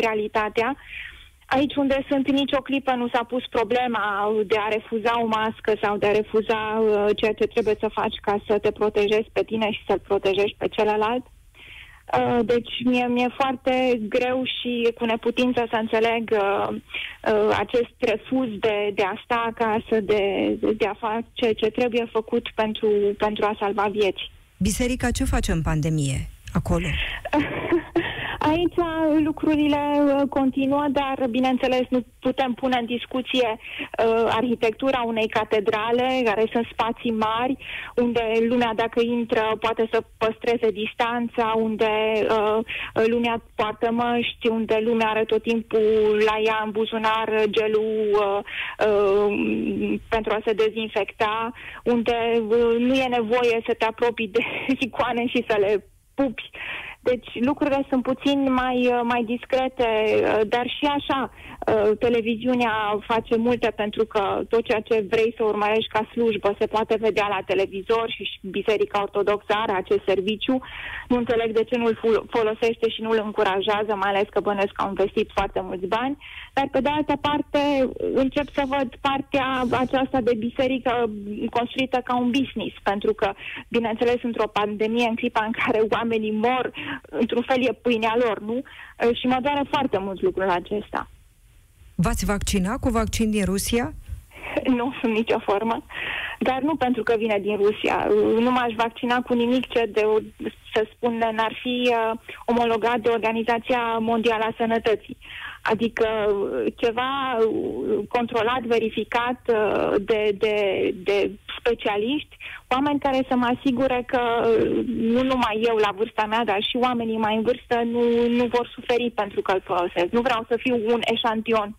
G: realitatea. Aici unde sunt nicio clipă nu s-a pus problema de a refuza o mască sau de a refuza uh, ceea ce trebuie să faci ca să te protejezi pe tine și să-l protejezi pe celălalt. Uh, deci mie, mi-e foarte greu și cu neputință să înțeleg uh, uh, acest refuz de, de a sta acasă, de, de a face ce trebuie făcut pentru, pentru a salva vieți.
B: Biserica ce face în pandemie acolo?
G: Aici lucrurile uh, continuă, dar bineînțeles nu putem pune în discuție uh, arhitectura unei catedrale, care sunt spații mari, unde lumea dacă intră poate să păstreze distanța, unde uh, lumea poartă măști, unde lumea are tot timpul la ea în buzunar gelul uh, uh, pentru a se dezinfecta, unde uh, nu e nevoie să te apropii de icoane și să le pupi. Deci lucrurile sunt puțin mai, uh, mai discrete, uh, dar și așa, uh, televiziunea face multe pentru că tot ceea ce vrei să urmărești ca slujbă se poate vedea la televizor și Biserica Ortodoxă are acest serviciu. Nu înțeleg de ce nu-l folosește și nu-l încurajează, mai ales că bănesc că au investit foarte mulți bani. Dar pe de altă parte încep să văd partea aceasta de biserică construită ca un business, pentru că, bineînțeles, într-o pandemie, în clipa în care oamenii mor, într-un fel e pâinea lor, nu? Și mă doare foarte mult lucrul acesta.
B: V-ați vaccinat cu vaccin din Rusia?
G: Nu, sunt nicio formă. Dar nu pentru că vine din Rusia. Nu m-aș vaccina cu nimic ce, de, să spun, n-ar fi uh, omologat de Organizația Mondială a Sănătății. Adică uh, ceva uh, controlat, verificat uh, de, de, de specialiști, oameni care să mă asigure că uh, nu numai eu la vârsta mea, dar și oamenii mai în vârstă nu, nu vor suferi pentru că îl folosesc. Nu vreau să fiu un eșantion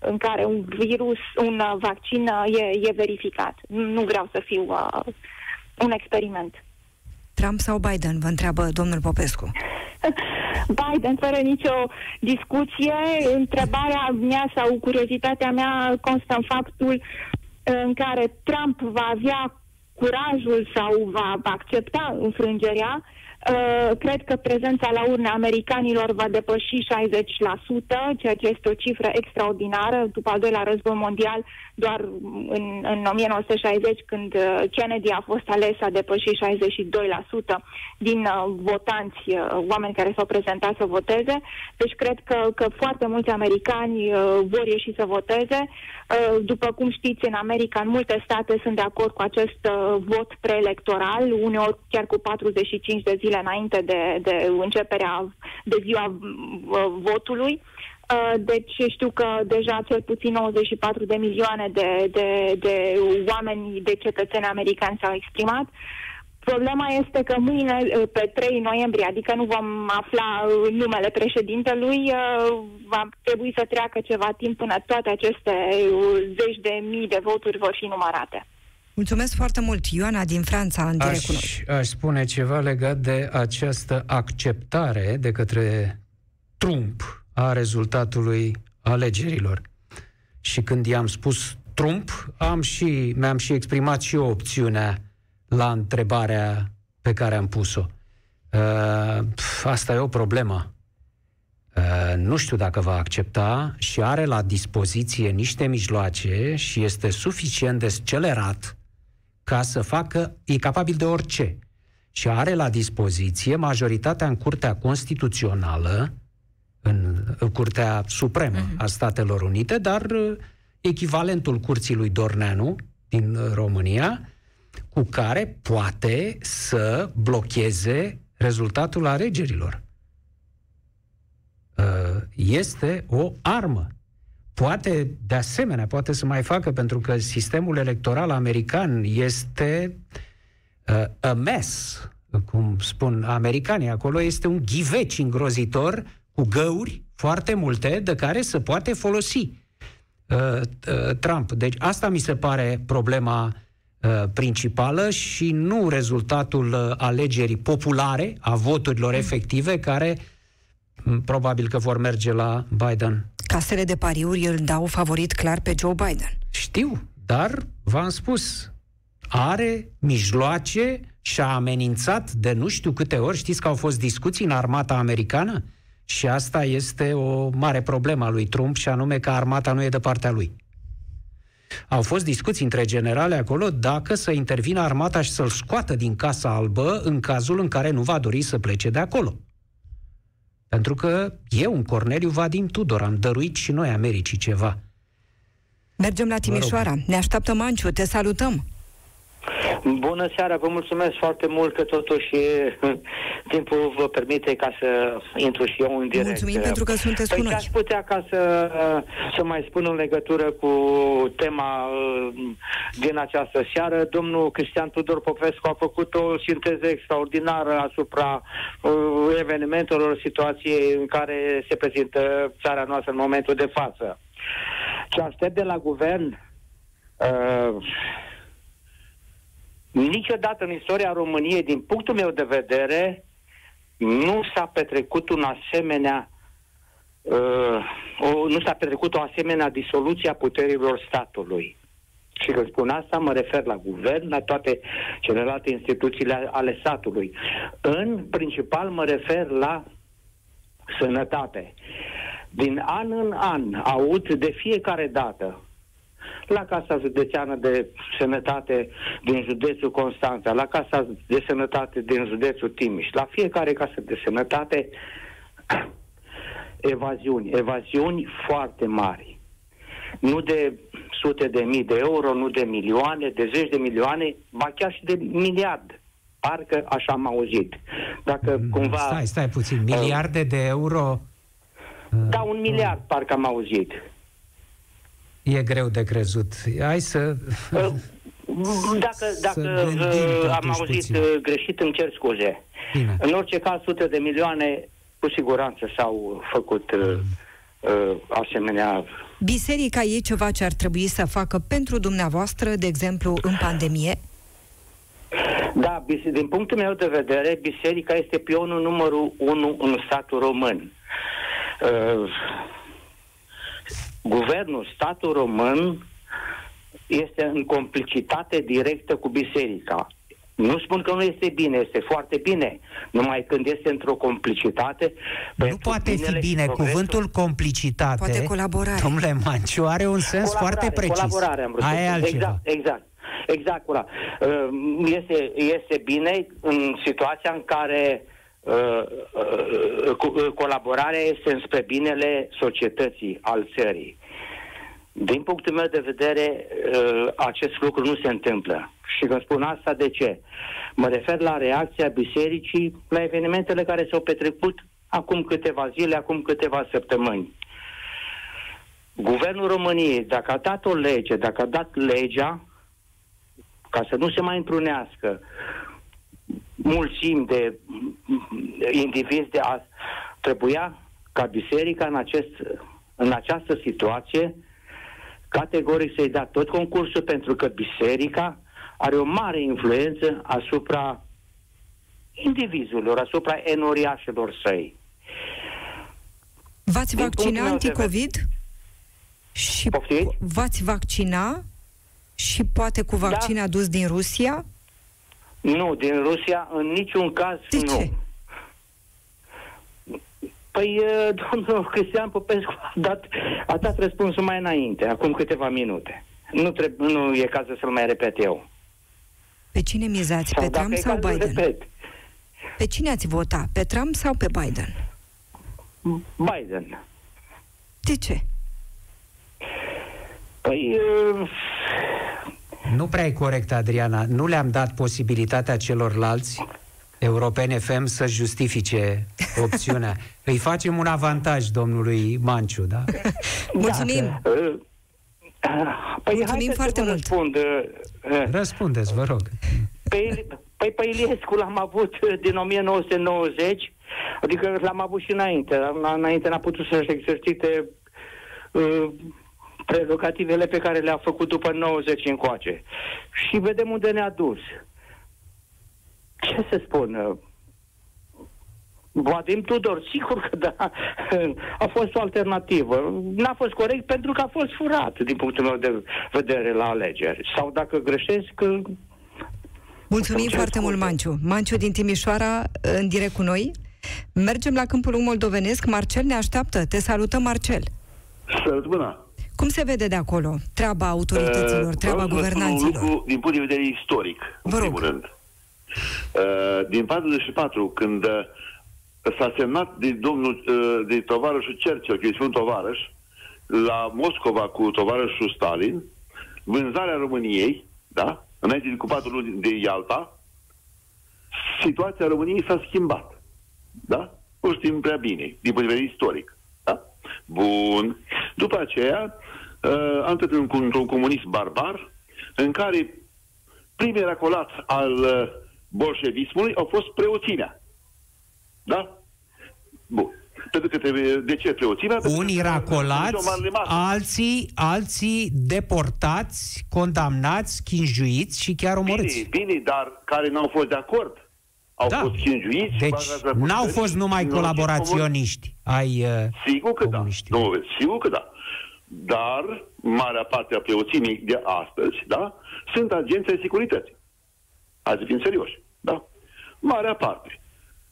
G: în care un virus, un uh, vaccin e, e verificat. Nu vreau să fiu uh, un experiment.
B: Trump sau Biden, vă întreabă domnul Popescu.
G: Biden, fără nicio discuție. Întrebarea mea sau curiozitatea mea constă în faptul în care Trump va avea curajul sau va accepta înfrângerea Uh, cred că prezența la urne americanilor va depăși 60%, ceea ce este o cifră extraordinară. După al doilea război mondial, doar în, în 1960, când uh, Kennedy a fost ales, a depășit 62% din uh, votanți, uh, oameni care s-au prezentat să voteze. Deci cred că, că foarte mulți americani uh, vor ieși să voteze. Uh, după cum știți, în America, în multe state sunt de acord cu acest uh, vot preelectoral, uneori chiar cu 45 de zile înainte de, de începerea, de ziua uh, votului. Uh, deci știu că deja cel puțin 94 de milioane de, de, de oameni, de cetățeni americani s-au exprimat. Problema este că mâine, uh, pe 3 noiembrie, adică nu vom afla numele președintelui, va trebui să treacă ceva timp până toate aceste zeci de mii de voturi vor fi numărate.
B: Mulțumesc foarte mult, Ioana din Franța, în direct
C: aș, aș spune ceva legat de această acceptare de către Trump a rezultatului alegerilor. Și când i-am spus Trump, am și, mi-am și exprimat și eu opțiunea la întrebarea pe care am pus-o. Uh, asta e o problemă. Uh, nu știu dacă va accepta și are la dispoziție niște mijloace și este suficient de scelerat ca să facă, e capabil de orice. Și are la dispoziție majoritatea în Curtea Constituțională, în, în Curtea Supremă uh-huh. a Statelor Unite, dar uh, echivalentul curții lui Dorneanu din uh, România, cu care poate să blocheze rezultatul alegerilor. Uh, este o armă poate, de asemenea, poate să mai facă, pentru că sistemul electoral american este uh, a mess, cum spun americanii acolo, este un ghiveci îngrozitor cu găuri foarte multe de care se poate folosi uh, uh, Trump. Deci asta mi se pare problema uh, principală și nu rezultatul uh, alegerii populare, a voturilor efective, care probabil că vor merge la Biden.
B: Casele de pariuri îl dau favorit clar pe Joe Biden.
C: Știu, dar v-am spus, are mijloace și a amenințat de nu știu câte ori. Știți că au fost discuții în armata americană? Și asta este o mare problemă a lui Trump și anume că armata nu e de partea lui. Au fost discuții între generale acolo dacă să intervină armata și să-l scoată din Casa Albă în cazul în care nu va dori să plece de acolo. Pentru că eu, un Corneliu Vadim Tudor, am dăruit și noi Americii ceva.
B: Mergem la Timișoara. Ne așteaptă Manciu. Te salutăm.
H: Bună seara, vă mulțumesc foarte mult că totuși timpul vă permite ca să intru și eu în direct.
B: Mulțumim pentru că sunteți păi cu noi.
H: aș putea ca să, să mai spun în legătură cu tema uh, din această seară. Domnul Cristian Tudor Popescu a făcut o sinteză extraordinară asupra uh, evenimentelor, situației în care se prezintă țara noastră în momentul de față. Ce aștept de la guvern uh, Niciodată în istoria României, din punctul meu de vedere, nu s-a petrecut un asemenea uh, o, nu s-a petrecut o asemenea disoluție a puterilor statului. Și când spun asta, mă refer la guvern, la toate celelalte instituțiile ale statului. În principal mă refer la sănătate. Din an în an aud de fiecare dată la Casa Județeană de Sănătate din județul Constanța, la Casa de Sănătate din județul Timiș, la fiecare casă de sănătate evaziuni, evaziuni foarte mari. Nu de sute de mii de euro, nu de milioane, de zeci de milioane, ba chiar și de miliard. Parcă așa am auzit. Dacă mm, cumva...
C: Stai, stai puțin. Miliarde uh, de euro...
H: Da, un miliard, parcă am auzit.
C: E greu de crezut. Hai să...
H: Dacă, dacă
C: gândim
H: uh, am
C: totuși
H: auzit
C: puțin.
H: uh, greșit, îmi cer scuze.
C: Bine.
H: În orice caz, sute de milioane, cu siguranță s-au făcut uh, uh, asemenea
B: Biserica e ceva ce ar trebui să facă pentru dumneavoastră, de exemplu, în pandemie?
H: Da, bis- din punctul meu de vedere, biserica este pionul numărul unu în statul român. Uh, guvernul, statul român, este în complicitate directă cu biserica. Nu spun că nu este bine, este foarte bine, numai când este într-o complicitate.
C: Nu
H: pentru
C: poate fi
H: binele și
C: bine.
H: progresul-
C: Cuvântul complicitate,
B: Poate colaborare.
C: domnule Manciu, are un sens
H: Colaborare,
C: foarte precis.
H: Colaborare, am vrut să
C: Aia e
H: spun.
C: altceva.
H: Exact, exact. Exact, cura. Uh, Este, este bine în situația în care uh, uh, co- uh, colaborarea este înspre binele societății, al țării. Din punctul meu de vedere, uh, acest lucru nu se întâmplă. Și când spun asta, de ce? Mă refer la reacția bisericii la evenimentele care s-au petrecut acum câteva zile, acum câteva săptămâni. Guvernul României, dacă a dat o lege, dacă a dat legea, ca să nu se mai întrunească mulțimi de indivizi de azi, trebuia ca biserica în, acest, în această situație categoric să-i dea tot concursul pentru că biserica are o mare influență asupra indivizilor, asupra enoriașilor săi.
B: V-ați
H: Din
B: vaccina
H: punctul meu de
B: anticovid? Și
H: Poftiți?
B: po- v-ați vaccina? Și poate cu vaccin
H: Da.
B: adus din Rusia?
H: Nu, din Rusia în niciun caz
B: De
H: nu.
B: ce?
H: Păi, eh, domnul Cristian Popescu a dat, a dat răspunsul mai înainte, acum câteva minute. Nu, treb- nu e cazul să-l mai repet eu.
B: Pe cine mizați? Pe
H: dacă
B: Trump
H: e
B: sau
H: cazul,
B: Biden?
H: Repet.
B: Pe cine ați vota? Pe Trump sau pe Biden?
H: Biden.
B: De ce?
H: Păi, eh,
C: Nu prea e corect, Adriana. Nu le-am dat posibilitatea celorlalți Europene FM să justifice opțiunea. Îi facem un avantaj domnului Manciu, da?
B: Mulțumim!
H: eh, Păi,
B: Mulțumim
H: haideți
B: foarte
H: să vă
B: mult.
H: Răspund. eh, eh,
C: Răspundeți, vă rog.
H: Pe, Il- păi pe Iliescu l-am avut uh, din 1990, adică l-am avut și înainte. La- Înainte n-a putut să-și exercite uh, prerogativele pe care le-a făcut după 90 încoace. Și vedem unde ne-a dus. Ce să spun? uh, Vadim Tudor, sigur că da, a fost o alternativă. N-a fost corect pentru că a fost furat, din punctul meu de vedere, la alegeri. Sau dacă greșesc, uh,
B: Mulțumim
H: Să-mi cer
B: foarte mult,
H: scuze.
B: Manciu. Manciu din Timișoara, în direct cu noi. Mergem la câmpul lung moldovenesc. Marcel ne așteaptă. Te salutăm, Marcel.
I: Salut, bună!
B: Cum se vede de acolo treaba autorităților,
I: Uh,
B: treaba
I: vreau să vă spun
B: guvernanților?
I: Un lucru din punct de vedere istoric,
B: Vă
I: în
B: rog.
I: primul rând. Uh, din 44, când uh, s-a semnat de domnul, uh, de tovarășul Churchill, că este un tovarăș, la Moscova cu tovarășul Stalin, vânzarea României, da? Înainte de cu patru luni de Ialta, situația României s-a schimbat. Da? O știm prea bine, din punct de vedere istoric. Da? Bun. După aceea, uh, am trecut într-un, într-un comunism barbar, în care primul racolat al uh, bolșevismului au fost preoțimea. Da? Bun. Pentru că trebuie, de ce preoțimea? Pentru că
C: Unii
I: sunt
C: racolați,
I: o mare masă.
C: alții, alții deportați, condamnați, chinjuiți și chiar omorâți.
I: Bine, bine, dar care nu au fost de acord. Au
C: Da.
I: fost chinjuiți.
C: Deci
I: bazați pe
C: n-au
I: putere,
C: fost numai
I: nu au fost
C: colaboraționiști ai uh,
I: Sigur că da.
C: comuniștii.
I: Nu, sigur că da. Dar marea parte a preoțimii de astăzi, da, sunt agenții ai securității. Azi fiind serioși, da? Marea parte.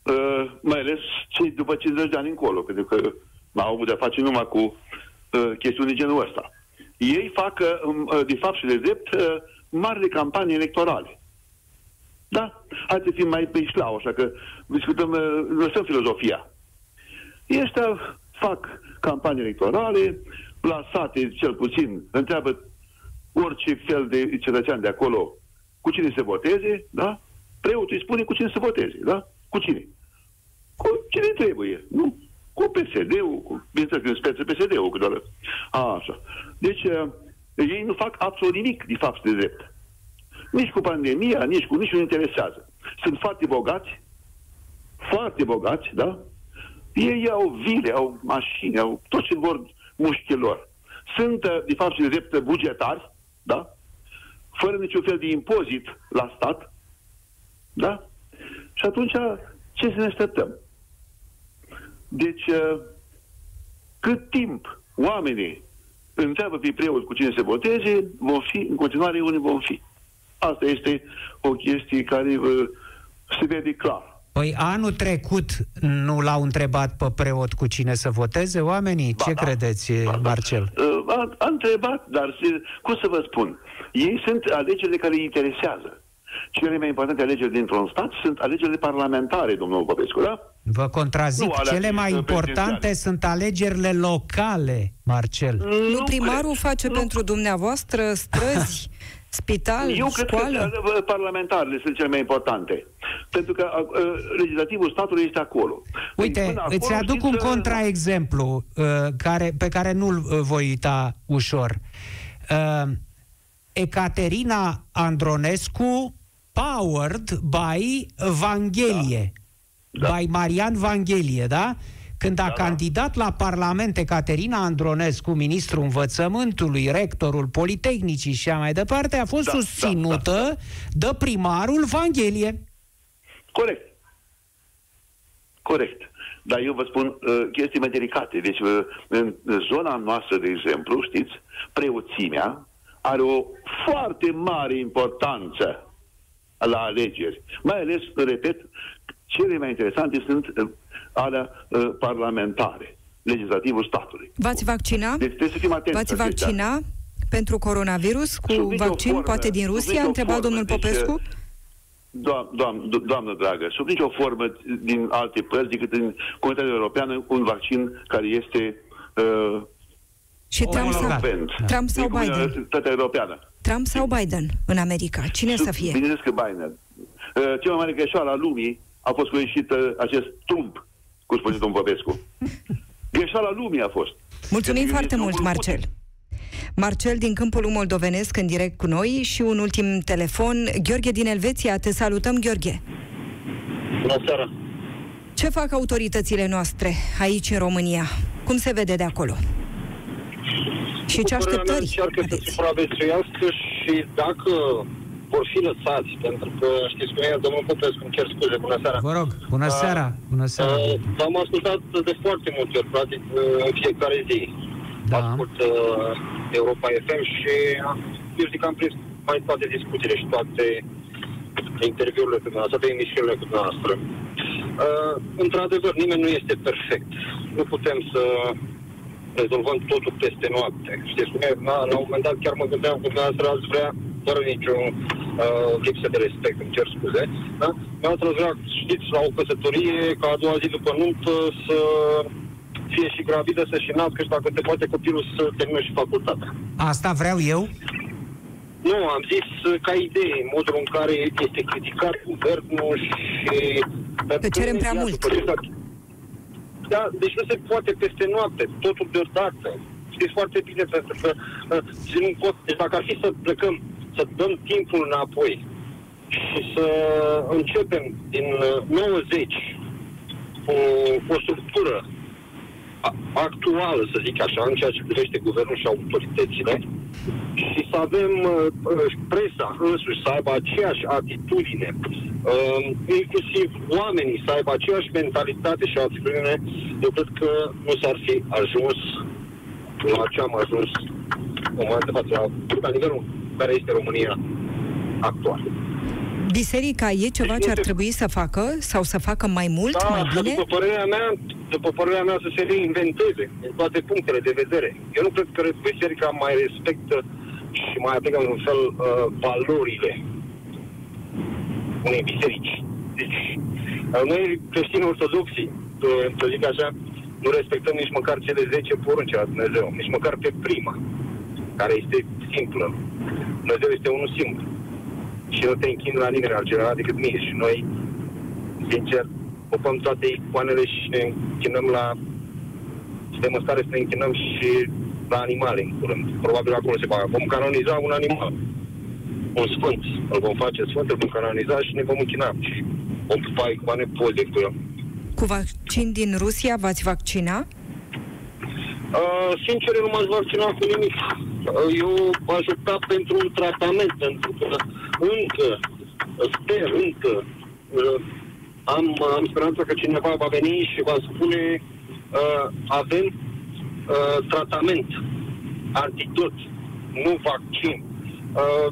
I: Uh, mai ales cei după 50 de ani încolo, pentru că n-au avut de-a face numai cu uh, chestiuni de genul ăsta. Ei fac, uh, de fapt și de drept, uh, mari campanii electorale. Da? Hai să fim mai pe șlau, așa că discutăm, uh, lăsăm filozofia. Ăștia fac campanii electorale, la sate, cel puțin, întreabă orice fel de cetățean de acolo cu cine se voteze, da? Preotul îi spune cu cine se voteze, da? Cu cine? Cu cine trebuie, nu? Cu PSD-ul, cu, bineînțeles că în speță PSD-ul, că doar... A, așa. Deci, uh, ei nu fac absolut nimic, de fapt, și de drept. Nici cu pandemia, nici cu niciun interesează. Sunt foarte bogați, foarte bogați, da? Ei au vile, au mașini, au tot ce vor mușchilor. Sunt, uh, de fapt, și de drept bugetari, da? Fără niciun fel de impozit la stat, da? Și atunci, ce să ne așteptăm? Deci, uh, cât timp oamenii întreabă pe preot cu cine se voteze, vom fi, în continuare, unde vom fi. Asta este o chestie care uh, se vede clar.
C: Păi anul trecut nu l-au întrebat pe preot cu cine să voteze oamenii?
I: Ba
C: Ce
I: da.
C: credeți,
I: Ba da.
C: Marcel?
I: Uh, A, a întrebat, dar se- cum să vă spun? Ei sunt alegerile care îi interesează. Cele mai importante alegeri dintr-un stat sunt alegerile parlamentare, domnul Popescu, da?
C: Vă contrazic,
I: Nu, alea
C: cele mai
I: sunt
C: importante
I: prezidențiale.
C: sunt alegerile locale, Marcel.
B: Nu primarul
I: cred.
B: face
I: Nu
B: pentru dumneavoastră străzi, spital,
I: Eu cred că
B: școală?
I: uh, parlamentarele sunt cele mai importante. Pentru că uh, uh, legislativul statului este acolo.
C: Uite,
I: Până acolo,
C: îți aduc
I: știți,
C: un
I: uh,
C: contraexemplu uh, care, pe care nu-l uh, voi uita ușor. Uh, Ecaterina Andronescu, powered by Vanghelie,
I: Da.
C: by Marian Vanghelie, da? Când a
I: Da, da.
C: candidat la Parlament Ecaterina Andronescu, ministrul învățământului, rectorul Politehnicii și așa mai departe, a fost
I: Da, da,
C: susținută de primarul Vanghelie.
I: Corect. Corect. Dar eu vă spun uh, chestii mai delicate. Deci, uh, în zona noastră, de exemplu, știți, preoțimea are o foarte mare importanță la alegeri. Mai ales, repet, cele mai interesante sunt uh, alea uh, parlamentare, legislativul statului.
B: V-ați vaccina?
I: Deci trebuie să fim atenți.
B: V-ați
I: la acestea.
B: vaccina pentru coronavirus cu
I: Sub nicio
B: vaccin,
I: formă,
B: poate din
I: sub
B: Rusia?
I: nicio
B: A întrebat
I: formă.
B: domnul
I: Deci,
B: Popescu.
I: Doam, doam, do- doamnă dragă, sub nicio formă din alte părți decât în Comunitatea Europeană un vaccin care este uh,
B: Și Trump sau,
C: omologat.
I: consecvent.
B: Trump sau
I: din
B: Biden?
I: Comunitatea Europeană.
B: Trump sau Biden în America? Cine să fie?
I: Bineînțeles că Biden. Uh, cea mai mare greșeală a lumii a fost cu ieșit uh, acest Trump, cum spune domnul Popescu. Greșeala lumii a fost.
B: Mulțumim
I: Pentru că
B: foarte
I: este
B: mult,
I: omul
B: Marcel.
I: Putin.
B: Marcel din Câmpul Moldovenesc în direct cu noi și un ultim telefon. Gheorghe din Elveția, te salutăm, Gheorghe.
J: Bună seara!
B: Ce fac autoritățile noastre aici în România? Cum se vede de acolo? Și ce
J: Cu părerea mea,
B: așteptări
J: Încearcă să
B: aveți?
J: supraviețuiască și dacă vor fi lăsați, pentru că știți cum e, domnul Popescu, îmi cer scuze, bună seara.
C: Vă rog, bună
J: Uh,
C: seara, bună seara.
J: Uh, v-am ascultat de foarte multe ori, practic, uh, în fiecare zi.
C: Da.
J: Ascult uh, Europa FM și uh, eu zic că am prins mai toate discuțiile și toate interviurile cu dumneavoastră, toate emisiunile cu dumneavoastră. Uh, într-adevăr, nimeni nu este perfect. Nu putem să rezolvăm totul peste noapte. Știți cum e? La, la un moment dat chiar mă gândeam că dumneavoastră ați vrea, fără nicio uh, lipsă de respect, îmi cer scuze, da? Dumneavoastră ați vrea, știți, la o căsătorie, ca a doua zi după nuntă, să fie și gravidă, să și nască și dacă se poate copilul să termine și facultatea.
C: Asta vreau eu?
J: Nu, am zis uh, ca idee, modul în care este criticat guvernul și...
B: Că cerem prea mult.
J: Da, deci nu se poate peste noapte, totul deodată. Știți foarte bine, pentru că uh, ținând cont, deci dacă ar fi să plecăm, să dăm timpul înapoi și să începem din uh, 90 cu o structură a- actuală, să zic așa, în ceea ce privește guvernul și autoritățile, și să avem uh, uh, presa însuși să aibă aceeași atitudine, uh, inclusiv oamenii să aibă aceeași mentalitate și atitudine, eu cred că nu s-ar fi ajuns la ce am ajuns în momentul de față, la, la nivelul care este România actual.
B: Biserica e ceva ce ar trebui să facă sau să facă mai mult,
J: Da,
B: mai bine?
J: după părerea mea, după părerea mea să se reinventeze în toate punctele de vedere. Eu nu cred că biserica mai respectă și mai aplică în un fel uh, valorile unei biserici. Deci, uh, noi creștini ortodoxi, uh, să zic așa, nu respectăm nici măcar cele 10 porunci la Dumnezeu, nici măcar pe prima, care este simplă. Dumnezeu este unul singur. Și nu te închini la nimeni altcineva decât mie. Și noi, sincer, ocupăm toate icoanele și ne închinăm la... Suntem în stare să ne închinăm și la animale în curând. Probabil acolo se va. Vom canoniza un animal. un sfânt. Îl vom face sfânt, îl vom canoniza și ne vom închina. Și vom pupa icoane poze cu el.
B: Cu vaccin din Rusia v-ați vaccina?
J: Uh, sincer, eu nu m-aș vaccina cu nimic. Uh, eu aș opta pentru un tratament, pentru că încă, sper, încă, uh, am, am speranța că cineva va veni și va spune uh, avem uh, tratament, antidot, nu vaccin. Uh,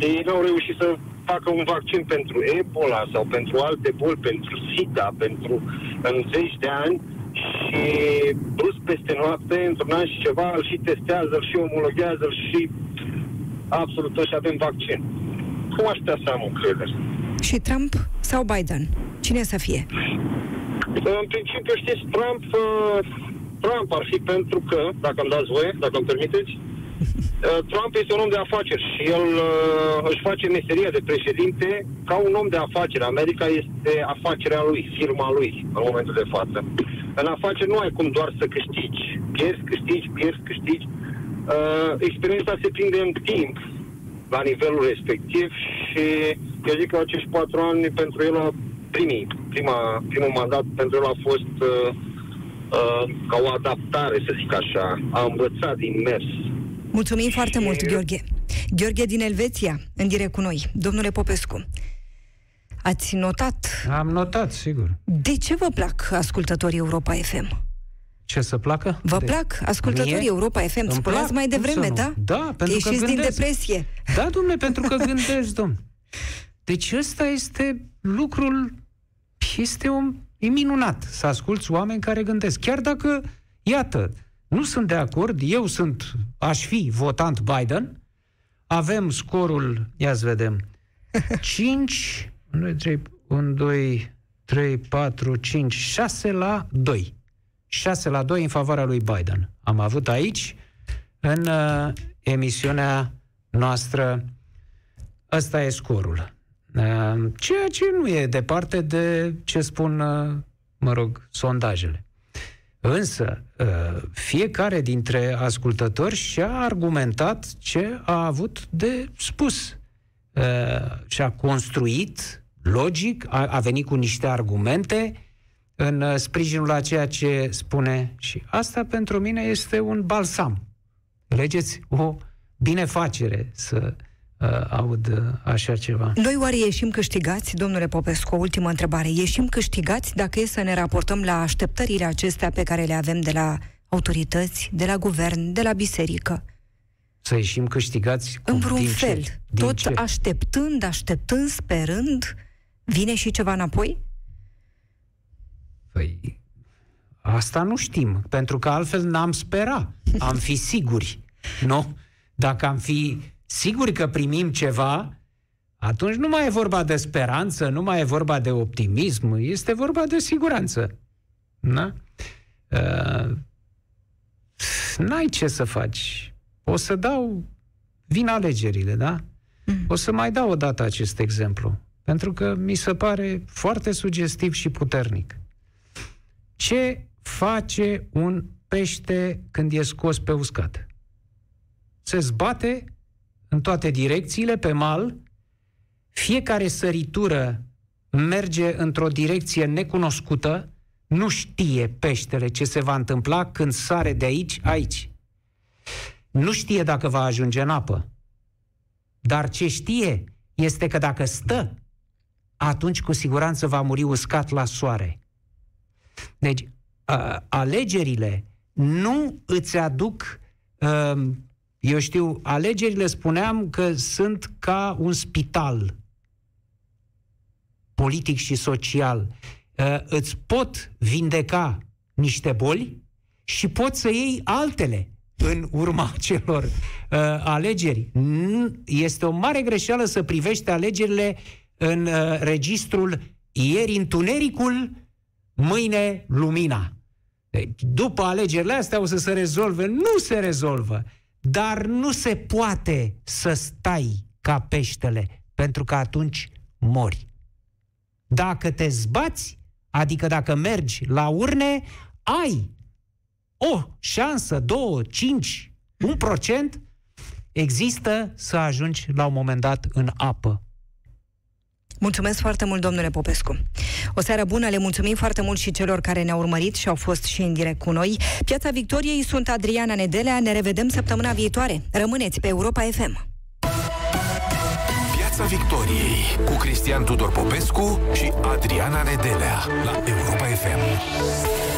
J: ei nu au reușit să facă un vaccin pentru Ebola sau pentru alte boli, pentru SIDA, pentru în zeci de ani și brusc peste noapte, într-un an și ceva, îl și testează, îl și omologează, îl și absolut și avem vaccin. Cum aș putea să am încredere?
B: Și Trump sau Biden? Cine să fie?
J: În principiu, știți, Trump, uh, Trump ar fi pentru că, dacă îmi dați voie, dacă îmi permiteți, uh, Trump este un om de afaceri și el uh, își face meseria de președinte ca un om de afaceri. America este afacerea lui, firma lui, în momentul de față. În afaceri nu ai cum doar să câștigi. Pierzi, câștigi, pierzi, câștigi. Uh, experiența se prinde în timp la nivelul respectiv și eu zic că acești patru ani pentru el a primii, prima, primul mandat pentru el a fost uh, uh, ca o adaptare, să zic așa, a învățat din mers.
B: Mulțumim și... foarte mult, Gheorghe. Gheorghe din Elveția, în direct cu noi. Domnule Popescu, ați notat?
C: Am notat, sigur.
B: De ce vă plac ascultătorii Europa FM?
C: Ce să placă?
B: Vă de... plac ascultătorii Mie? Europa FM? Spuneați mai devreme, da?
C: Da, pentru că,
B: că
C: gândesc.
B: din depresie.
C: Da, domnule, pentru că gândesc, domn. Deci ăsta este lucrul, este un, e minunat să asculți oameni care gândesc. Chiar dacă, iată, nu sunt de acord, eu sunt, aș fi votant Biden, avem scorul, ia să vedem, 5, 1, 2, 3, 1, 2, 3, 4, 5, 6 la 2. 6 la 2 în favoarea lui Biden. Am avut aici, în uh, emisiunea noastră, ăsta e scorul. Uh, ceea ce nu e departe de ce spun, uh, mă rog, sondajele. Însă, uh, fiecare dintre ascultători și-a argumentat ce a avut de spus. Uh, și-a construit, logic, a, a venit cu niște argumente în uh, sprijinul la ceea ce spune și asta pentru mine este un balsam. Legeți o binefacere să uh, aud uh, așa ceva.
B: Noi oare ieșim câștigați, domnule Popescu, o ultimă întrebare. Ieșim câștigați dacă e să ne raportăm la așteptările acestea pe care le avem de la autorități, de la guvern, de la biserică?
C: Să ieșim câștigați cum?
B: În vreun
C: din
B: fel.
C: Ce? Din
B: Tot
C: ce?
B: așteptând, așteptând, sperând, vine și ceva înapoi?
C: Păi, asta nu știm, pentru că altfel n-am spera. Am fi siguri, nu? Dacă am fi siguri că primim ceva, atunci nu mai e vorba de speranță, nu mai e vorba de optimism, este vorba de siguranță. Da? Uh, n-ai ce să faci. O să dau, vin alegerile, da? O să mai dau o dată acest exemplu, pentru că mi se pare foarte sugestiv și puternic. Ce face un pește când e scos pe uscat? Se zbate în toate direcțiile pe mal, fiecare săritură merge într-o direcție necunoscută, nu știe peștele ce se va întâmpla când sare de aici aici. Nu știe dacă va ajunge în apă. Dar ce știe este că dacă stă, atunci cu siguranță va muri uscat la soare. Deci, uh, alegerile nu îți aduc, uh, eu știu, alegerile spuneam că sunt ca un spital politic și social. Uh, îți pot vindeca niște boli și poți să iei altele în urma celor uh, alegeri. Este o mare greșeală să privești alegerile în uh, registrul ieri întunericul, mâine lumina. Deci, după alegerile astea o să se rezolve. Nu se rezolvă. Dar nu se poate să stai ca peștele, pentru că atunci mori. Dacă te zbați, adică dacă mergi la urne, ai o șansă, două, cinci, un procent există să ajungi la un moment dat în apă.
B: Mulțumesc foarte mult, domnule Popescu. O seară bună, le mulțumim foarte mult și celor care ne-au urmărit și au fost și în direct cu noi. Piața Victoriei sunt Adriana Nedelea, ne revedem săptămâna viitoare. Rămâneți pe Europa FM.
A: Piața Victoriei cu Cristian Tudor Popescu și Adriana Nedelea la Europa FM.